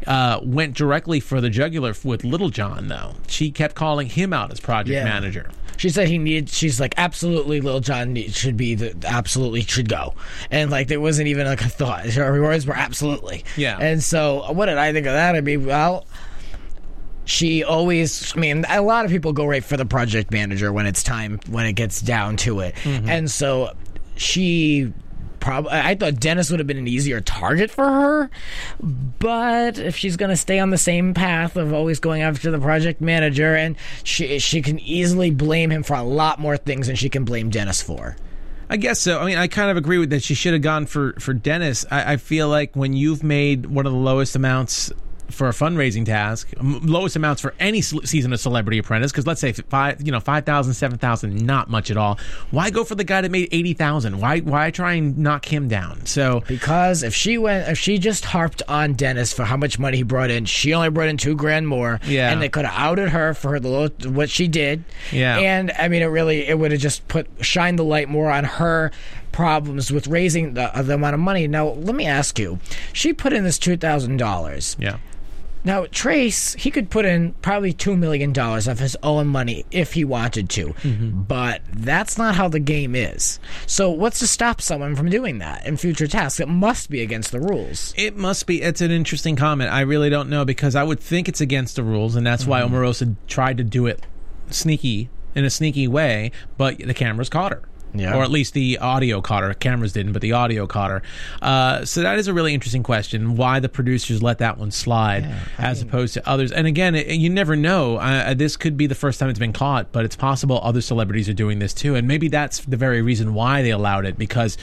Speaker 1: uh, went directly for the jugular with Little John, though. She kept calling him out as project
Speaker 2: Yeah.
Speaker 1: manager.
Speaker 2: She said he needed. She's like, absolutely, Lil Jon need, should be the absolutely should go, and like there wasn't even like a thought. Her words were absolutely.
Speaker 1: Yeah.
Speaker 2: And so, what did I think of that? I mean, well, she always. I mean, a lot of people go right for the project manager when it's time when it gets down to it, mm-hmm. and so she. Probably, I thought Dennis would have been an easier target for her, but if she's going to stay on the same path of always going after the project manager, and she she can easily blame him for a lot more things than she can blame Dennis for.
Speaker 1: I guess so. I mean, I kind of agree with that. She should have gone for for Dennis. I, I feel like when you've made one of the lowest amounts for a fundraising task, lowest amounts for any season of Celebrity Apprentice, because let's say five, you know, five thousand, seven thousand, not much at all. Why go for the guy that made eighty thousand? Why why try and knock him down? So
Speaker 2: Because if she went, if she just harped on Dennis for how much money he brought in, she only brought in two grand more.
Speaker 1: Yeah.
Speaker 2: and they could have outed her for the low, what she did.
Speaker 1: Yeah.
Speaker 2: and I mean, it really it would have just put shined the light more on her problems with raising the, the amount of money. Now, let me ask you, she put in this two thousand dollars.
Speaker 1: yeah.
Speaker 2: Now, Trace, he could put in probably $2 million of his own money if he wanted to, mm-hmm. but that's not how the game is. So, what's to stop someone from doing that in future tasks? It must be against the rules.
Speaker 1: It must be. It's an interesting comment. I really don't know because I would think it's against the rules, and that's why mm-hmm. Omarosa tried to do it sneaky in a sneaky way, but the cameras caught her.
Speaker 2: Yeah.
Speaker 1: Or at least the audio caught her. Cameras didn't, but the audio caught her. Uh, so that is a really interesting question. Why the producers let that one slide as opposed to others? And again, it, you never know. Uh, this could be the first time it's been caught, but it's possible other celebrities are doing this too. And maybe that's the very reason why they allowed it because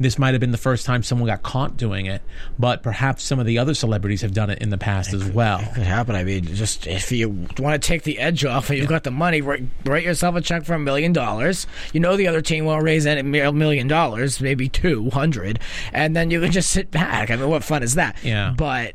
Speaker 1: this might have been the first time someone got caught doing it. But perhaps some of the other celebrities have done it in the past as well.
Speaker 2: It Could happen. I mean, just if you want to take the edge off and you've got the money, write, write yourself a check for a million dollars. You know the other team raise any a million dollars, maybe two hundred, and then you can just sit back. I mean, what fun is that?
Speaker 1: Yeah.
Speaker 2: But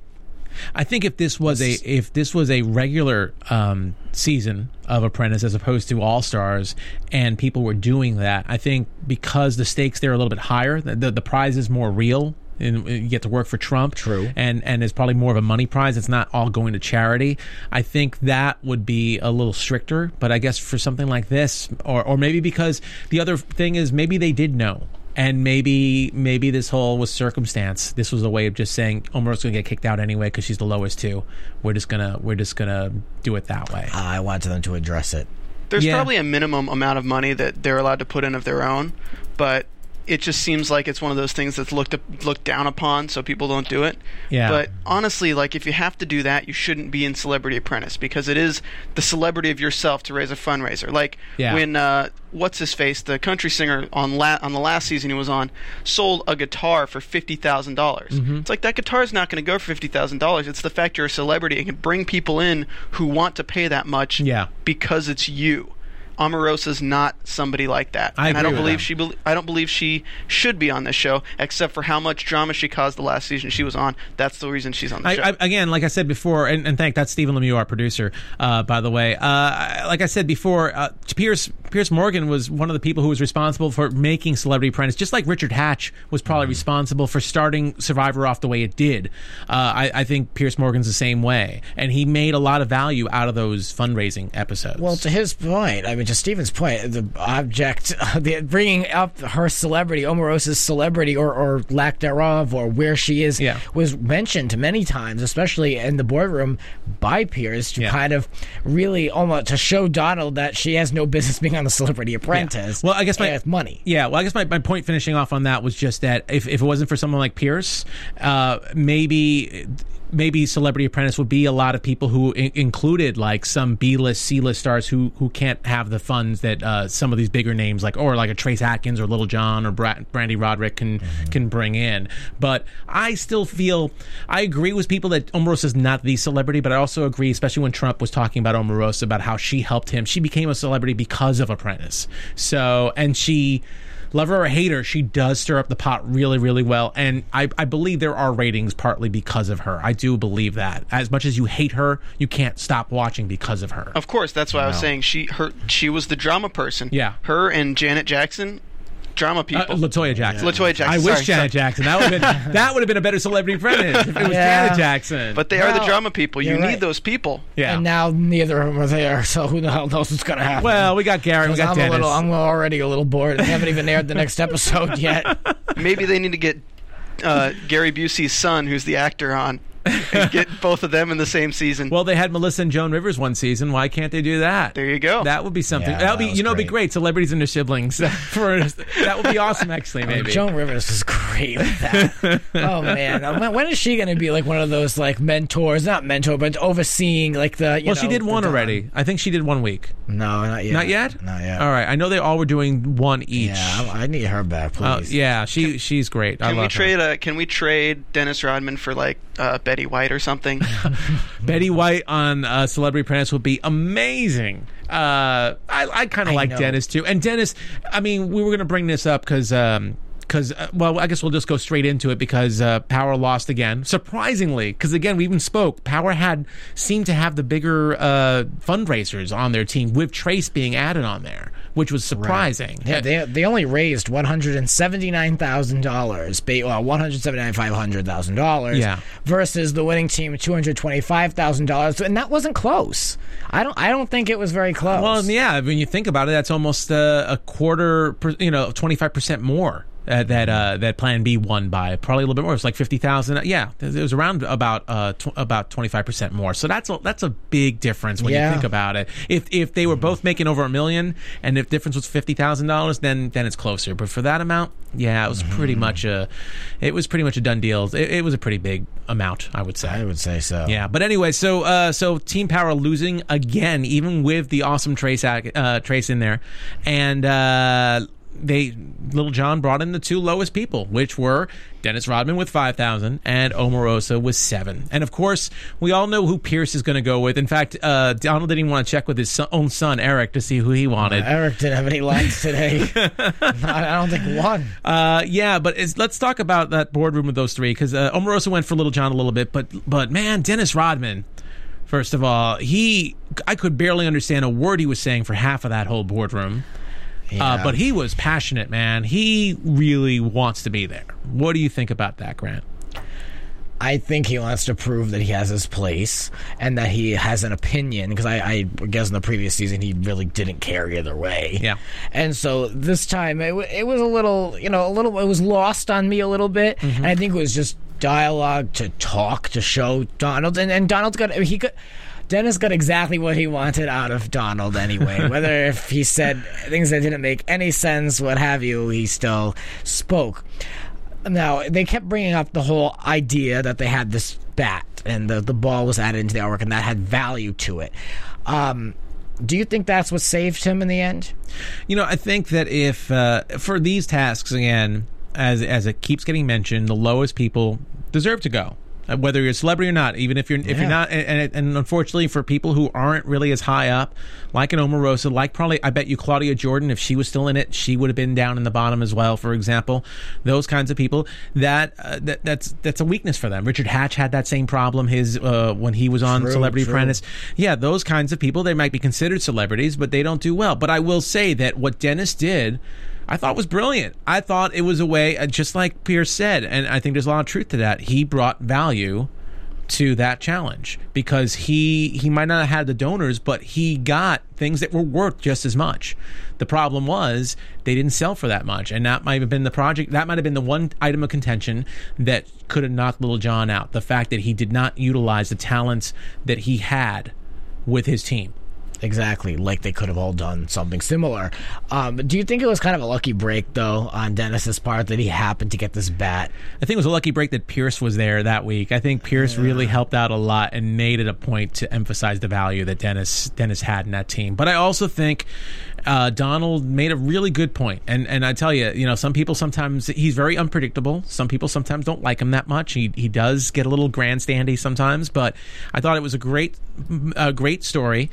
Speaker 1: I think if this was a if this was a regular um, season of Apprentice as opposed to All Stars, and people were doing that, I think because the stakes there are a little bit higher, the the, the prize is more real. And you get to work for Trump,
Speaker 2: True.
Speaker 1: and and it's probably more of a money prize. It's not all going to charity. I think that would be a little stricter. But I guess for something like this, or or maybe because the other thing is maybe they did know, and maybe maybe this whole was circumstance. This was a way of just saying Omar's going to get kicked out anyway because she's the lowest too. We're just gonna we're just gonna do it that way.
Speaker 2: I wanted them to address it.
Speaker 3: There's
Speaker 1: Yeah.
Speaker 3: probably a minimum amount of money that they're allowed to put in of their own, but it just seems like it's one of those things that's looked up, looked down upon, so people don't do it.
Speaker 1: Yeah.
Speaker 3: But honestly, like if you have to do that, you shouldn't be in Celebrity Apprentice because it is the celebrity of yourself to raise a fundraiser. Like
Speaker 1: Yeah.
Speaker 3: when uh, what's his face, the country singer on la- on the last season he was on, sold a guitar for fifty thousand dollars.
Speaker 1: Mm-hmm.
Speaker 3: It's like that guitar is not going to go for fifty thousand dollars. It's the fact you're a celebrity and can bring people in who want to pay that much
Speaker 1: Yeah.
Speaker 3: because it's you. Omarosa's not somebody like that,
Speaker 1: I
Speaker 3: and I don't
Speaker 1: with
Speaker 3: believe
Speaker 1: that.
Speaker 3: she. Be- I don't believe she should be on this show, except for how much drama she caused the last season she was on. That's the reason she's on the show.
Speaker 1: I, I, again, like I said before, and, and thank that's Stephen Lemieux, our producer, uh, by the way. Uh, like I said before, uh, Piers Piers Morgan was one of the people who was responsible for making Celebrity Apprentice, just like Richard Hatch was probably
Speaker 2: Mm-hmm.
Speaker 1: responsible for starting Survivor off the way it did. Uh, I, I think Piers Morgan's the same way, and he made a lot of value out of those fundraising episodes.
Speaker 2: Well, to his point, I mean, to Stephen's point, the object, the, bringing up her celebrity, Omarosa's celebrity, or, or lack thereof, or where she is,
Speaker 1: Yeah.
Speaker 2: was mentioned many times, especially in the boardroom by Piers, to
Speaker 1: Yeah.
Speaker 2: kind of really almost to show Donald that she has no business being on the Celebrity Apprentice.
Speaker 1: Well, I guess my
Speaker 2: with money.
Speaker 1: Yeah, well, I guess my, my point finishing off on that was just that if, if it wasn't for someone like Piers, uh, maybe maybe Celebrity Apprentice would be a lot of people who I- included like some B-list, C-list stars who who can't have the funds that uh, some of these bigger names like or like a Trace Atkins or Lil Jon or Bra- Brande Roderick can can bring in. But I still feel I agree with people that Omarosa is not the celebrity, but I also agree, especially when Trump was talking about Omarosa about how she helped him. She became a celebrity because of Apprentice. So and she love her or hate her, she does stir up the pot really, really well. And I, I believe there are ratings partly because of her. I do believe that. As much as you hate her, you can't stop watching because of her.
Speaker 3: Of course, that's why I was saying she her she was the drama person.
Speaker 1: Yeah.
Speaker 3: Her and Janet Jackson, drama
Speaker 1: Uh,
Speaker 3: people.
Speaker 1: Latoya Jackson.
Speaker 3: Latoya Jackson.
Speaker 1: I wish
Speaker 3: sorry,
Speaker 1: Janet
Speaker 3: sorry.
Speaker 1: Jackson. That would have been that would have been a better celebrity apprentice if it was
Speaker 2: Yeah.
Speaker 1: Janet Jackson.
Speaker 3: But they are the drama people. You need
Speaker 2: right.
Speaker 3: those people.
Speaker 1: yeah.
Speaker 2: And now neither of them are there, so who the hell knows what's gonna happen?
Speaker 1: well, we got Gary. We
Speaker 2: 'Cause
Speaker 1: got
Speaker 2: I'm
Speaker 1: Dennis.
Speaker 2: a little, I'm already a little bored. They haven't even aired the next episode yet.
Speaker 3: Maybe they need to get uh, Gary Busey's son, who's the actor, on, and get both of them in the same season.
Speaker 1: well, they had Melissa and Joan Rivers one season. Why can't they do that?
Speaker 3: there you go.
Speaker 1: That would be something.
Speaker 2: Yeah,
Speaker 1: that would be,
Speaker 2: that was
Speaker 1: you know, it'd be
Speaker 2: great.
Speaker 1: great. Celebrities and their siblings. For that would be awesome. Actually, maybe.
Speaker 2: Joan Rivers is great with that. oh man, Uh, when, when is she going to be like one of those like mentors? Not mentor, but overseeing like the. You
Speaker 1: well, she did one
Speaker 2: Don-
Speaker 1: already. I think she did one week.
Speaker 2: No, not yet.
Speaker 1: Not yet.
Speaker 2: Not yet.
Speaker 1: All right. I know they all were doing one each.
Speaker 2: Yeah, I, I need her back,
Speaker 1: Uh,
Speaker 2: please.
Speaker 1: yeah, she she's great. I
Speaker 3: can
Speaker 1: love
Speaker 3: we
Speaker 1: her.
Speaker 3: trade? Uh, can we trade Dennis Rodman for like uh, Betty White or something?
Speaker 1: Betty White on uh, Celebrity Apprentice would be amazing. Uh, I, I kind of like
Speaker 2: know.
Speaker 1: Dennis too. And Dennis, I mean, we were going to bring this up because. Um, because uh, well, I guess we'll just go straight into it because uh, Power lost again. Surprisingly, because again we even spoke. Power had seemed to have the bigger uh, fundraisers on their team with Trace being added on there, which was surprising.
Speaker 2: Yeah, they they only raised one hundred and seventy nine thousand dollars, well, one hundred seventy nine five hundred thousand dollars,
Speaker 1: Yeah.
Speaker 2: versus the winning team two hundred twenty five thousand dollars, and that wasn't close. I don't I don't think it was very close.
Speaker 1: Well, yeah, when you think about it, that's almost uh, a quarter, per, you know, twenty five percent more. Uh, that uh, that Plan B won by probably a little bit more. It was like fifty thousand. Yeah, it was around about uh, tw- about twenty five percent more. So that's a, that's a big difference when you think about it. If if they were both making over a million, and if difference was fifty thousand dollars, then then it's closer. But for that amount, yeah, it was pretty
Speaker 2: Mm-hmm.
Speaker 1: much a it was pretty much a done deal. It, it was a pretty big amount, I would say.
Speaker 2: I would say so.
Speaker 1: Yeah, but anyway, so uh, so Team Power losing again, even with the awesome Trace ac- uh, Trace in there, and uh, they Lil Jon brought in the two lowest people, which were Dennis Rodman with five thousand and Omarosa with seven. And of course, we all know who Piers is going to go with. In fact, uh, Donald didn't even want to check with his son, own son Eric to see who he wanted.
Speaker 2: Eric didn't have any lines today. I don't think one.
Speaker 1: Uh, yeah, but it's, let's talk about that boardroom with those three because uh, Omarosa went for Lil Jon a little bit, but but man, Dennis Rodman. First of all, he I could barely understand a word he was saying for half of that whole boardroom. Uh, but he was passionate, man. He really wants to be there. What do you think about that, Grant?
Speaker 2: I think he wants to prove that he has his place and that he has an opinion because I, I guess in the previous season he really didn't care either way.
Speaker 1: Yeah.
Speaker 2: And so this time it, it was a little, you know, a little, it was lost on me a little bit.
Speaker 1: Mm-hmm.
Speaker 2: And I think it was just dialogue to talk to show Donald. And, and Donald's got, he could. Dennis got exactly what he wanted out of Donald anyway. Whether if he said things that didn't make any sense, what have you, he still spoke. Now they kept bringing up the whole idea that they had this bat and the the ball was added into the artwork and that had value to it. Um, do you think that's what saved him in the end?
Speaker 1: You know, I think that if uh, for these tasks again, as as it keeps getting mentioned, the lowest people deserve to go. Uh, Whether you're a celebrity or not, even if you're if you're not, and, and, and unfortunately for people who aren't really as high up, like an Omarosa, like probably I bet you Claudia Jordan, if she was still in it, she would have been down in the bottom as well. For example, those kinds of people that uh, that that's that's a weakness for them. Richard Hatch had that same problem. His uh, when he was on
Speaker 2: True,
Speaker 1: Celebrity
Speaker 2: true.
Speaker 1: Apprentice, yeah, those kinds of people they might be considered celebrities, but they don't do well. But I will say that what Dennis did. I thought was brilliant. I thought it was a way, uh, just like Piers said, and I think there's a lot of truth to that. He brought value to that challenge because he he might not have had the donors, but he got things that were worth just as much. The problem was they didn't sell for that much, and that might have been the project. That might have been the one item of contention that could have knocked Lil Jon out. The fact that he did not utilize the talents that he had with his team.
Speaker 2: Exactly, like they could have all done something similar. Um, do you think it was kind of a lucky break, though, on Dennis's part that he happened to get this bat?
Speaker 1: I think it was a lucky break that Piers was there that week. I think Piers really helped out a lot and made it a point to emphasize the value that Dennis Dennis had in that team. But I also think uh, Donald made a really good point, and and I tell you, you know, some people sometimes he's very unpredictable. Some people sometimes don't like him that much. He he does get a little grandstandy sometimes, but I thought it was a great a great story.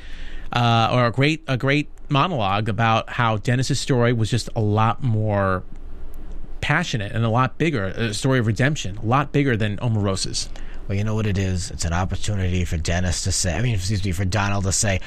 Speaker 1: Uh, or a great a great monologue about how Dennis's story was just a lot more passionate and a lot bigger, a story of redemption, a lot bigger than Omarosa's.
Speaker 2: Well, you know what it is? It's an opportunity for Dennis to say, I mean, excuse me, for Donald to say,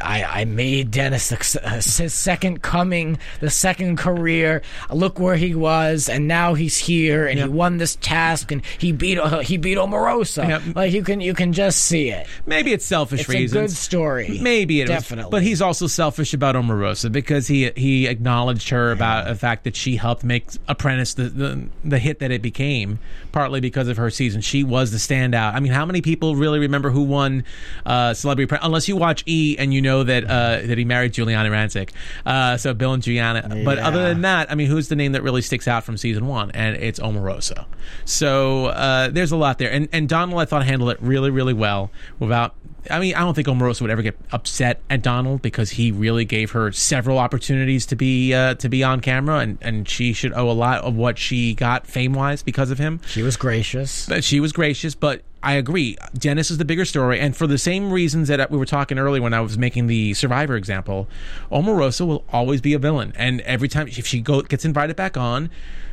Speaker 2: I, I made Dennis uh, his second coming, the second career. Look where he was, and now he's here, and he won this task, and he beat uh, he beat Omarosa.
Speaker 1: Yeah.
Speaker 2: Like you can you can just see it.
Speaker 1: Maybe it's selfish
Speaker 2: It's
Speaker 1: reasons.
Speaker 2: a good story.
Speaker 1: Maybe it was-
Speaker 2: definitely.
Speaker 1: but he's also selfish about Omarosa because he he acknowledged her about the fact that she helped make Apprentice the, the the hit that it became, partly because of her season. She was the standout. I mean, how many people really remember who won uh, Celebrity Apprentice? Unless you watch E and you know that uh, that he married Giuliana Rancic. Uh, so Bill and Juliana. But other than that, I mean, who's the name that really sticks out from season one? And it's Omarosa. So uh, there's a lot there. And and Donald, I thought handled it really really well without. I mean, I don't think Omarosa would ever get upset at Donald because he really gave her several opportunities to be uh, to be on camera, and, and she should owe a lot of what she got fame wise because of him.
Speaker 2: she was gracious.
Speaker 1: But she was gracious, but I agree. Dennis is the bigger story, and for the same reasons that we were talking earlier when I was making the Survivor example, Omarosa will always be a villain, and every time if she go, gets invited back on,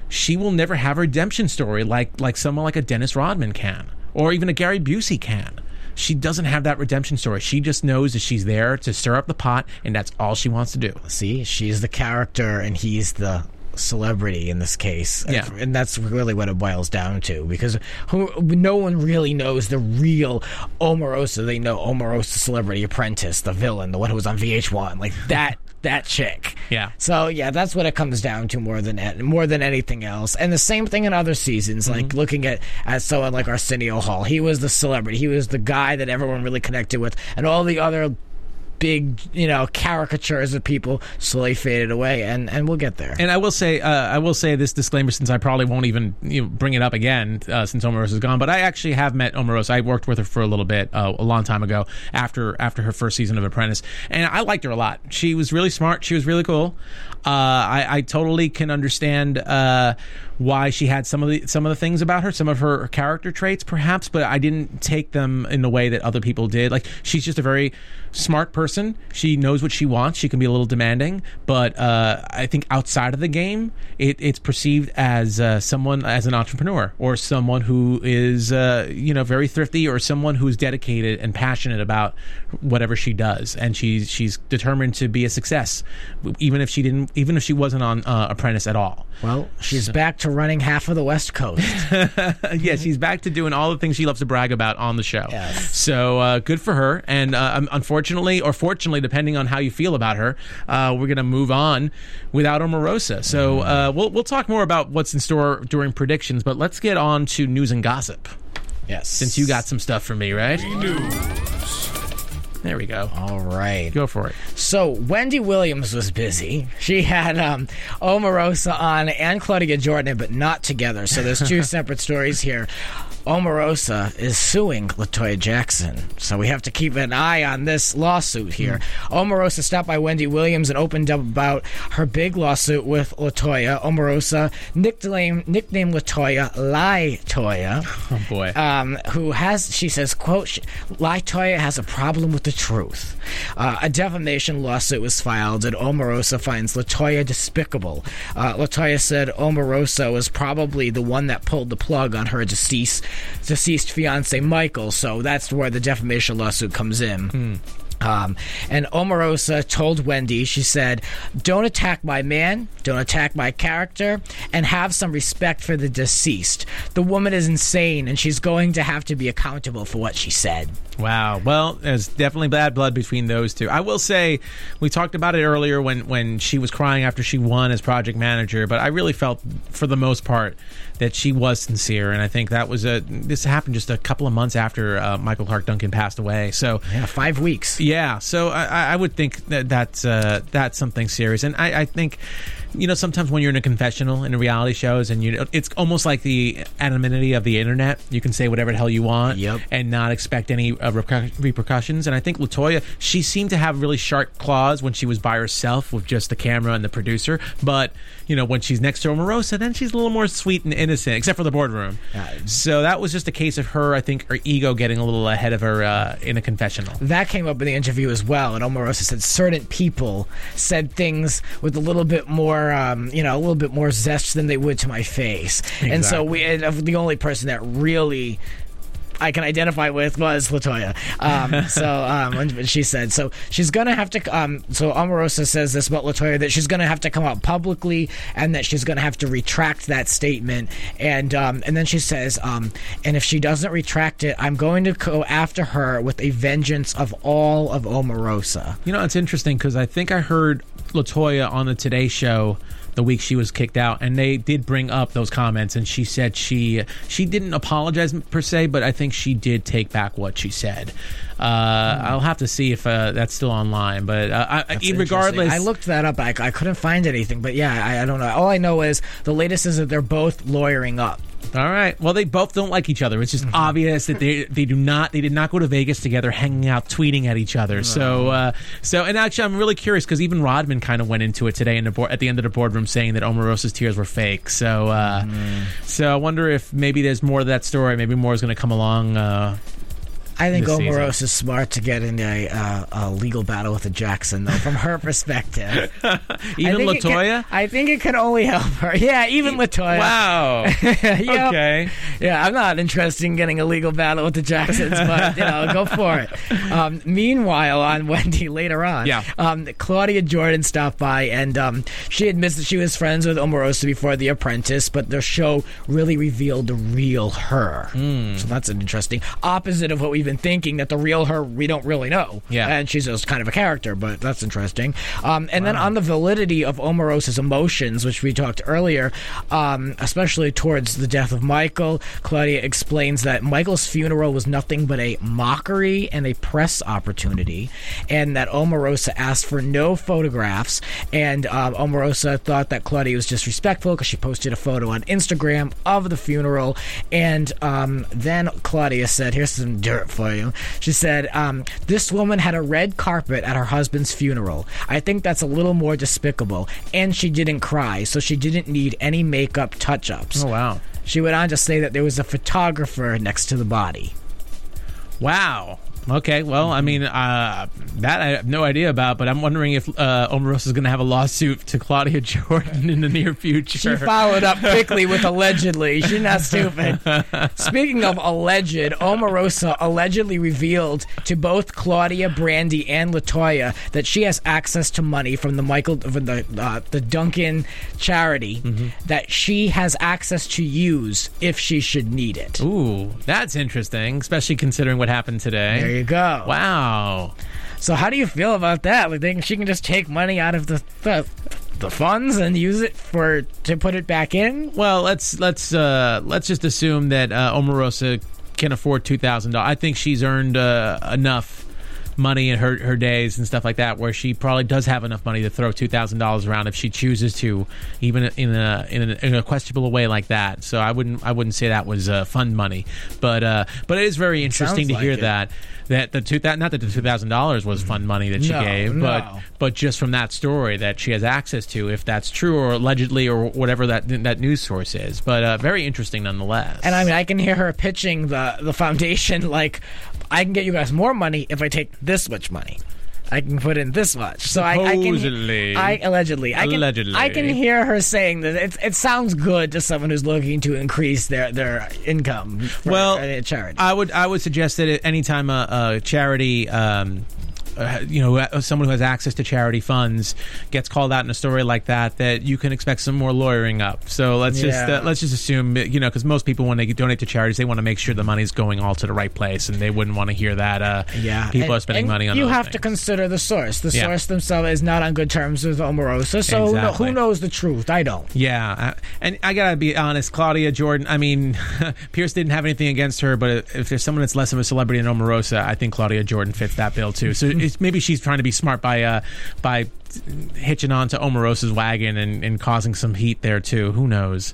Speaker 1: she will never have a redemption story like like someone like a Dennis Rodman can, or even a Gary Busey can. She doesn't have that redemption story. She just knows that she's there to stir up the pot, and that's all she wants to do.
Speaker 2: See, she's the character, and he's the celebrity in this case.
Speaker 1: Yeah.
Speaker 2: and that's really what it boils down to. Because who, no one really knows the real Omarosa. They know Omarosa, Celebrity Apprentice, the villain, the one who was on VH1, like that. That chick.
Speaker 1: Yeah.
Speaker 2: So yeah, that's what it comes down to more than more than anything else. And the same thing in other seasons, like mm-hmm. looking at at someone like Arsenio Hall. He was the celebrity. He was the guy that everyone really connected with, and all the other big, you know, caricatures of people slowly faded away, and and we'll get there.
Speaker 1: And I will say, uh, I will say this disclaimer since I probably won't even you know, bring it up again uh, since Omarosa is gone. But I actually have met Omarosa. I worked with her for a little bit uh, a long time ago after after her first season of Apprentice, and I liked her a lot. She was really smart. She was really cool. Uh, I, I totally can understand uh, why she had some of the some of the things about her, some of her character traits, perhaps, but I didn't take them in the way that other people did. Like she's just a very smart person. She knows what she wants. She can be a little demanding, but uh, I think outside of the game, it, it's perceived as uh, someone as an entrepreneur or someone who is uh, you know very thrifty or someone who's dedicated and passionate about whatever she does, and she's she's determined to be a success, even if she didn't, even if she wasn't on uh, Apprentice at all.
Speaker 2: well, she's back to running half of the West Coast.
Speaker 1: yeah, she's back to doing all the things she loves to brag about on the show.
Speaker 2: Yes.
Speaker 1: So uh, good for her. And uh, unfortunately, or fortunately, depending on how you feel about her, uh, we're going to move on without Omarosa. So uh, we'll we'll talk more about what's in store during predictions. But let's get on to news and gossip.
Speaker 2: yes,
Speaker 1: Since you got some stuff for me, right? There we go.
Speaker 2: all right.
Speaker 1: Go for it.
Speaker 2: So Wendy Williams was busy. She had um, Omarosa on and Claudia Jordan, but not together. So there's two separate stories here. Omarosa is suing Latoya Jackson, so we have to keep an eye on this lawsuit here. Omarosa stopped by Wendy Williams and opened up about her big lawsuit with Latoya. Omarosa nicknamed nicknamed Latoya Lie Toya
Speaker 1: Oh boy.
Speaker 2: um, who has, she says, quote, "Sh- Latoya has a problem with the truth. Uh, a defamation lawsuit was filed, and Omarosa finds Latoya despicable. Uh, Latoya said Omarosa was probably the one that pulled the plug on her deceased, deceased fiance, Michael, so that's where the defamation lawsuit comes in. Um, and Omarosa told Wendy, she said, Don't attack my man, don't attack my character, and have some respect for the deceased. The woman is insane, and she's going to have to be accountable for what she said.
Speaker 1: Wow. Well, there's definitely bad blood between those two. I will say we talked about it earlier when when she was crying after she won as project manager, but I really felt for the most part that she was sincere, and I think that was a this happened just a couple of months after uh, Michael Clarke Duncan passed away. So
Speaker 2: Yeah, five weeks.
Speaker 1: Yeah, so I, I- I would think that that's uh, that's something serious, and I, I think, you know, sometimes when you're in a confessional in a reality shows, and you, it's almost like the anonymity of the internet. You can say whatever the hell you want,
Speaker 2: Yep.
Speaker 1: and not expect any uh, repercussions. And I think Latoya, she seemed to have really sharp claws when she was by herself with just the camera and the producer, but you know, when she's next to Omarosa, then she's a little more sweet and innocent, except for the boardroom. So that was just a case of her, I think, her ego getting a little ahead of her uh, in a confessional.
Speaker 2: That came up in the interview as well, and Omarosa said certain people said things with a little bit more, um, you know, a little bit more zest than they would to my face. And so we, and the only person that really I can identify with was Latoya. Um, so um, when, she said so, she's gonna have to. Um, so Omarosa says this about Latoya that she's gonna have to come out publicly and that she's gonna have to retract that statement. And um, and then she says, um, and if she doesn't retract it, I'm going to go after her with a vengeance of all of Omarosa.
Speaker 1: You know, it's interesting because I think I heard Latoya on the Today Show the week she was kicked out, and they did bring up those comments, and she said she she didn't apologize per se, but I think she did take back what she said. Uh, I'll have to see if uh, that's still online, but uh, I, I, regardless,
Speaker 2: I looked that up. I, I couldn't find anything, but yeah, I, I don't know. All I know is the latest is that they're both lawyering up.
Speaker 1: All right. Well, they both don't like each other. It's just obvious that they they do not they did not go to Vegas together, hanging out, tweeting at each other. So uh, so and actually, I'm really curious because even Rodman kind of went into it today in the board, at the end of the boardroom, saying that Omarosa's tears were fake. So uh, so I wonder if maybe there's more of that story. Maybe more is going to come along. Uh,
Speaker 2: I think
Speaker 1: this season.
Speaker 2: Omarosa is smart to get in a, uh, a legal battle with a Jackson, though, from her perspective.
Speaker 1: even
Speaker 2: I it can-
Speaker 1: Latoya.
Speaker 2: I think it could only help her. Yeah, even Latoya.
Speaker 1: Wow.
Speaker 2: Yep.
Speaker 1: Okay.
Speaker 2: Yeah, I'm not interested in getting a legal battle with the Jacksons, but you know, go for it. Um, meanwhile, on Wendy later on,
Speaker 1: Yeah.
Speaker 2: um, Claudia Jordan stopped by and um, she admits that she was friends with Omarosa before The Apprentice, but the show really revealed the real her.
Speaker 1: Hmm.
Speaker 2: So that's an interesting opposite of what we've been thinking that the real her we don't really know.
Speaker 1: Yeah.
Speaker 2: and she's just kind of a character, but that's interesting. Um, and then on the validity of Omarosa's emotions, which we talked earlier, um, especially towards the death of Michael, Claudia explains that Michael's funeral was nothing but a mockery and a press opportunity, and that Omarosa asked for no photographs, and um, Omarosa thought that Claudia was disrespectful because she posted a photo on Instagram of the funeral, and um, then Claudia said, "Here's some dirt for you." She said, um, "This woman had a red carpet at her husband's funeral. I think that's a little more despicable, and she didn't cry, so she didn't need any makeup touch-ups."
Speaker 1: Oh wow.
Speaker 2: She went on to say that there was a photographer next to the body.
Speaker 1: Wow. Okay, well, I mean, uh, that I have no idea about, but I'm wondering if uh, Omarosa is going to have a lawsuit to Claudia Jordan in the near future.
Speaker 2: She followed up quickly with allegedly. She's not stupid. Speaking of alleged, Omarosa allegedly revealed to both Claudia, Brande, and Latoya that she has access to money from the Michael, from the uh, the Duncan charity that she has access to use if she should need it.
Speaker 1: Ooh, that's interesting, especially considering what happened today.
Speaker 2: You go.
Speaker 1: Wow.
Speaker 2: So how do you feel about that? Like, think she can just take money out of the, the the funds and use it for to put it back in?
Speaker 1: Well, let's let's uh, let's just assume that uh, Omarosa can afford two thousand dollars. I think she's earned uh, enough money in her her days and stuff like that, where she probably does have enough money to throw two thousand dollars around if she chooses to, even in a in a, in a questionable way like that. So I wouldn't I wouldn't say that was uh, fund money, but uh, but it is very interesting to
Speaker 2: like
Speaker 1: hear
Speaker 2: it.
Speaker 1: that that the two that not that the two thousand dollars was fund money that she
Speaker 2: No,
Speaker 1: gave,
Speaker 2: no.
Speaker 1: but but just from that story that she has access to, if that's true or allegedly or whatever that that news source is. But uh, very interesting nonetheless.
Speaker 2: And I mean, I can hear her pitching the the foundation like, I can get you guys more money if I take this much money. I can put in this much. So I, I can.
Speaker 1: Supposedly.
Speaker 2: I allegedly. I can,
Speaker 1: Allegedly.
Speaker 2: I can hear her saying that it, it sounds good to someone who's looking to increase their their income.
Speaker 1: Well,
Speaker 2: a charity.
Speaker 1: I would I would suggest that anytime a, a charity. Um, uh, you know, uh, someone who has access to charity funds gets called out in a story like that, that you can expect some more lawyering up. So let's just uh, let's just assume, you know, because most people when they donate to charities, they want to make sure the money's going all to the right place, and they wouldn't want to hear that. Uh,
Speaker 2: yeah,
Speaker 1: people
Speaker 2: And-
Speaker 1: are spending
Speaker 2: and
Speaker 1: money on.
Speaker 2: You have to consider the source. The
Speaker 1: Yeah.
Speaker 2: source themselves is not on good terms with Omarosa, so
Speaker 1: Exactly.
Speaker 2: who knows the truth? I don't.
Speaker 1: Yeah, uh, and I gotta be honest, Claudia Jordan. I mean, Piers didn't have anything against her, but if there's someone that's less of a celebrity than Omarosa, I think Claudia Jordan fits that bill too. So maybe she's trying to be smart by uh, by hitching on to Omarosa's wagon and, and causing some heat there too. Who knows?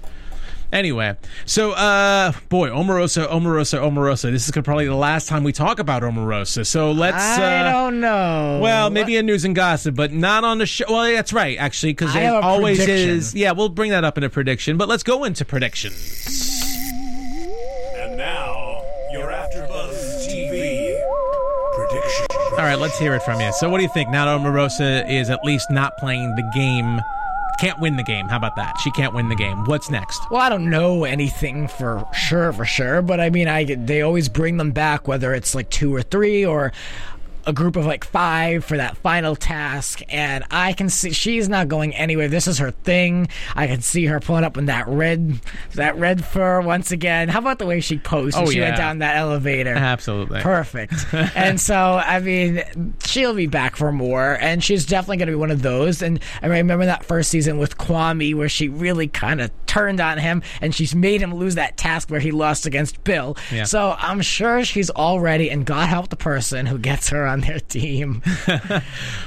Speaker 1: Anyway, so uh, boy, Omarosa, Omarosa, Omarosa. This is probably the last time we talk about Omarosa. So let's.
Speaker 2: I
Speaker 1: uh,
Speaker 2: don't know.
Speaker 1: Well, maybe in news and gossip, but not on the show. Well, that's right, actually, because
Speaker 2: I
Speaker 1: there always
Speaker 2: prediction.
Speaker 1: is. Yeah, we'll bring that up in a prediction. But let's go into predictions. All right, let's hear it from you. So, what do you think? Now, Omarosa is at least not playing the game. Can't win the game. How about that? She can't win the game. What's next?
Speaker 2: Well, I don't know anything for sure, for sure, but I mean, I they always bring them back, whether it's like two or three or a group of like five for that final task. And I can see she's not going anywhere. This is her thing. I can see her pulling up in that red, that red fur once again. How about the way she posed
Speaker 1: Oh,
Speaker 2: she went down that elevator?
Speaker 1: Absolutely.
Speaker 2: Perfect. and so, I mean, she'll be back for more, and she's definitely going to be one of those. And I remember that first season with Kwame, where she really kind of turned on him, and she's made him lose that task where he lost against Bill.
Speaker 1: Yeah.
Speaker 2: So I'm sure she's all ready, and God help the person who gets her on their team.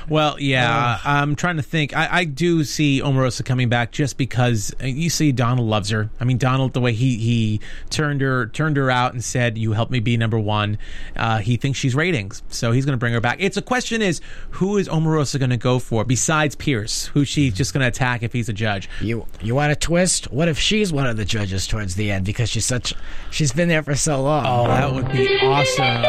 Speaker 1: Well, yeah, I'm trying to think. I, I do see Omarosa coming back just because uh, you see Donald loves her. I mean, Donald, the way he he turned her turned her out and said, "You helped me be number one." Uh, he thinks she's ratings, so he's going to bring her back. It's a question: is who is Omarosa going to go for besides Piers? Who she's just going to attack if he's a judge?
Speaker 2: you you want a twist? What if she's one of the judges towards the end because she's such she's been there for so long?
Speaker 1: Oh, that would be awesome.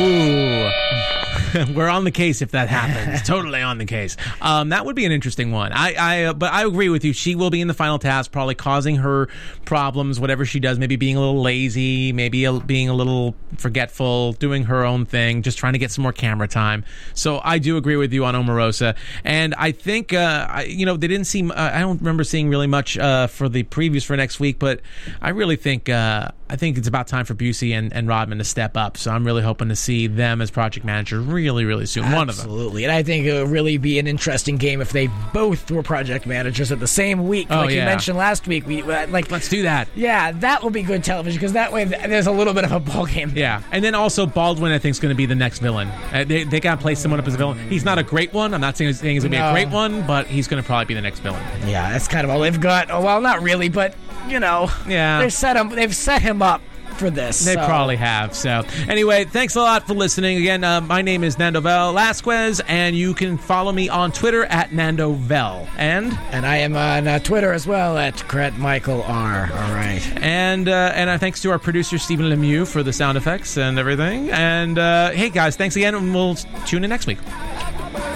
Speaker 1: Ooh. We're on the case if that happens. totally on the case. Um, that would be an interesting one. I, I, uh, but I agree with you. She will be in the final task, probably causing her problems. Whatever she does, maybe being a little lazy, maybe a, being a little forgetful, doing her own thing, just trying to get some more camera time. So I do agree with you on Omarosa, and I think uh, I, you know they didn't seem. Uh, I don't remember seeing really much uh, for the previews for next week, but I really think uh, I think it's about time for Busey and, and Rodman to step up. So I'm really hoping to see them as project manager really, really soon. One of them.
Speaker 2: Absolutely. And I think it would really be an interesting game if they both were project managers at the same week.
Speaker 1: Oh,
Speaker 2: like you mentioned last week. We uh, like
Speaker 1: Let's do that.
Speaker 2: Yeah, that will be good television because that way there's a little bit of a ball game.
Speaker 1: Yeah, and then also Baldwin, I think, is going to be the next villain. Uh, they they got to play someone up as a villain. He's not a great one. I'm not saying, saying he's going to be a great one, but he's going to probably be the next villain.
Speaker 2: Yeah, that's kind of all they've got. Oh, well, not really, but you know,
Speaker 1: Yeah.
Speaker 2: they've set him. They've set him up for this.
Speaker 1: They
Speaker 2: so-
Speaker 1: probably have. So, anyway, thanks a lot for listening. Again, uh, my name is Nando Velasquez, and you can follow me on Twitter at Nando Vel. And
Speaker 2: And I am on uh, Twitter as well at Cret Michael R. All right.
Speaker 1: and uh, and uh, thanks to our producer Stephen Lemieux for the sound effects and everything. And uh, hey, guys, thanks again, and we'll tune in next week.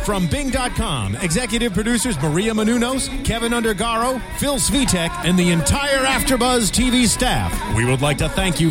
Speaker 4: From Bing.com, executive producers Maria Menounos, Kevin Undergaro, Phil Svitek, and the entire Afterbuzz TV staff. We would like to thank you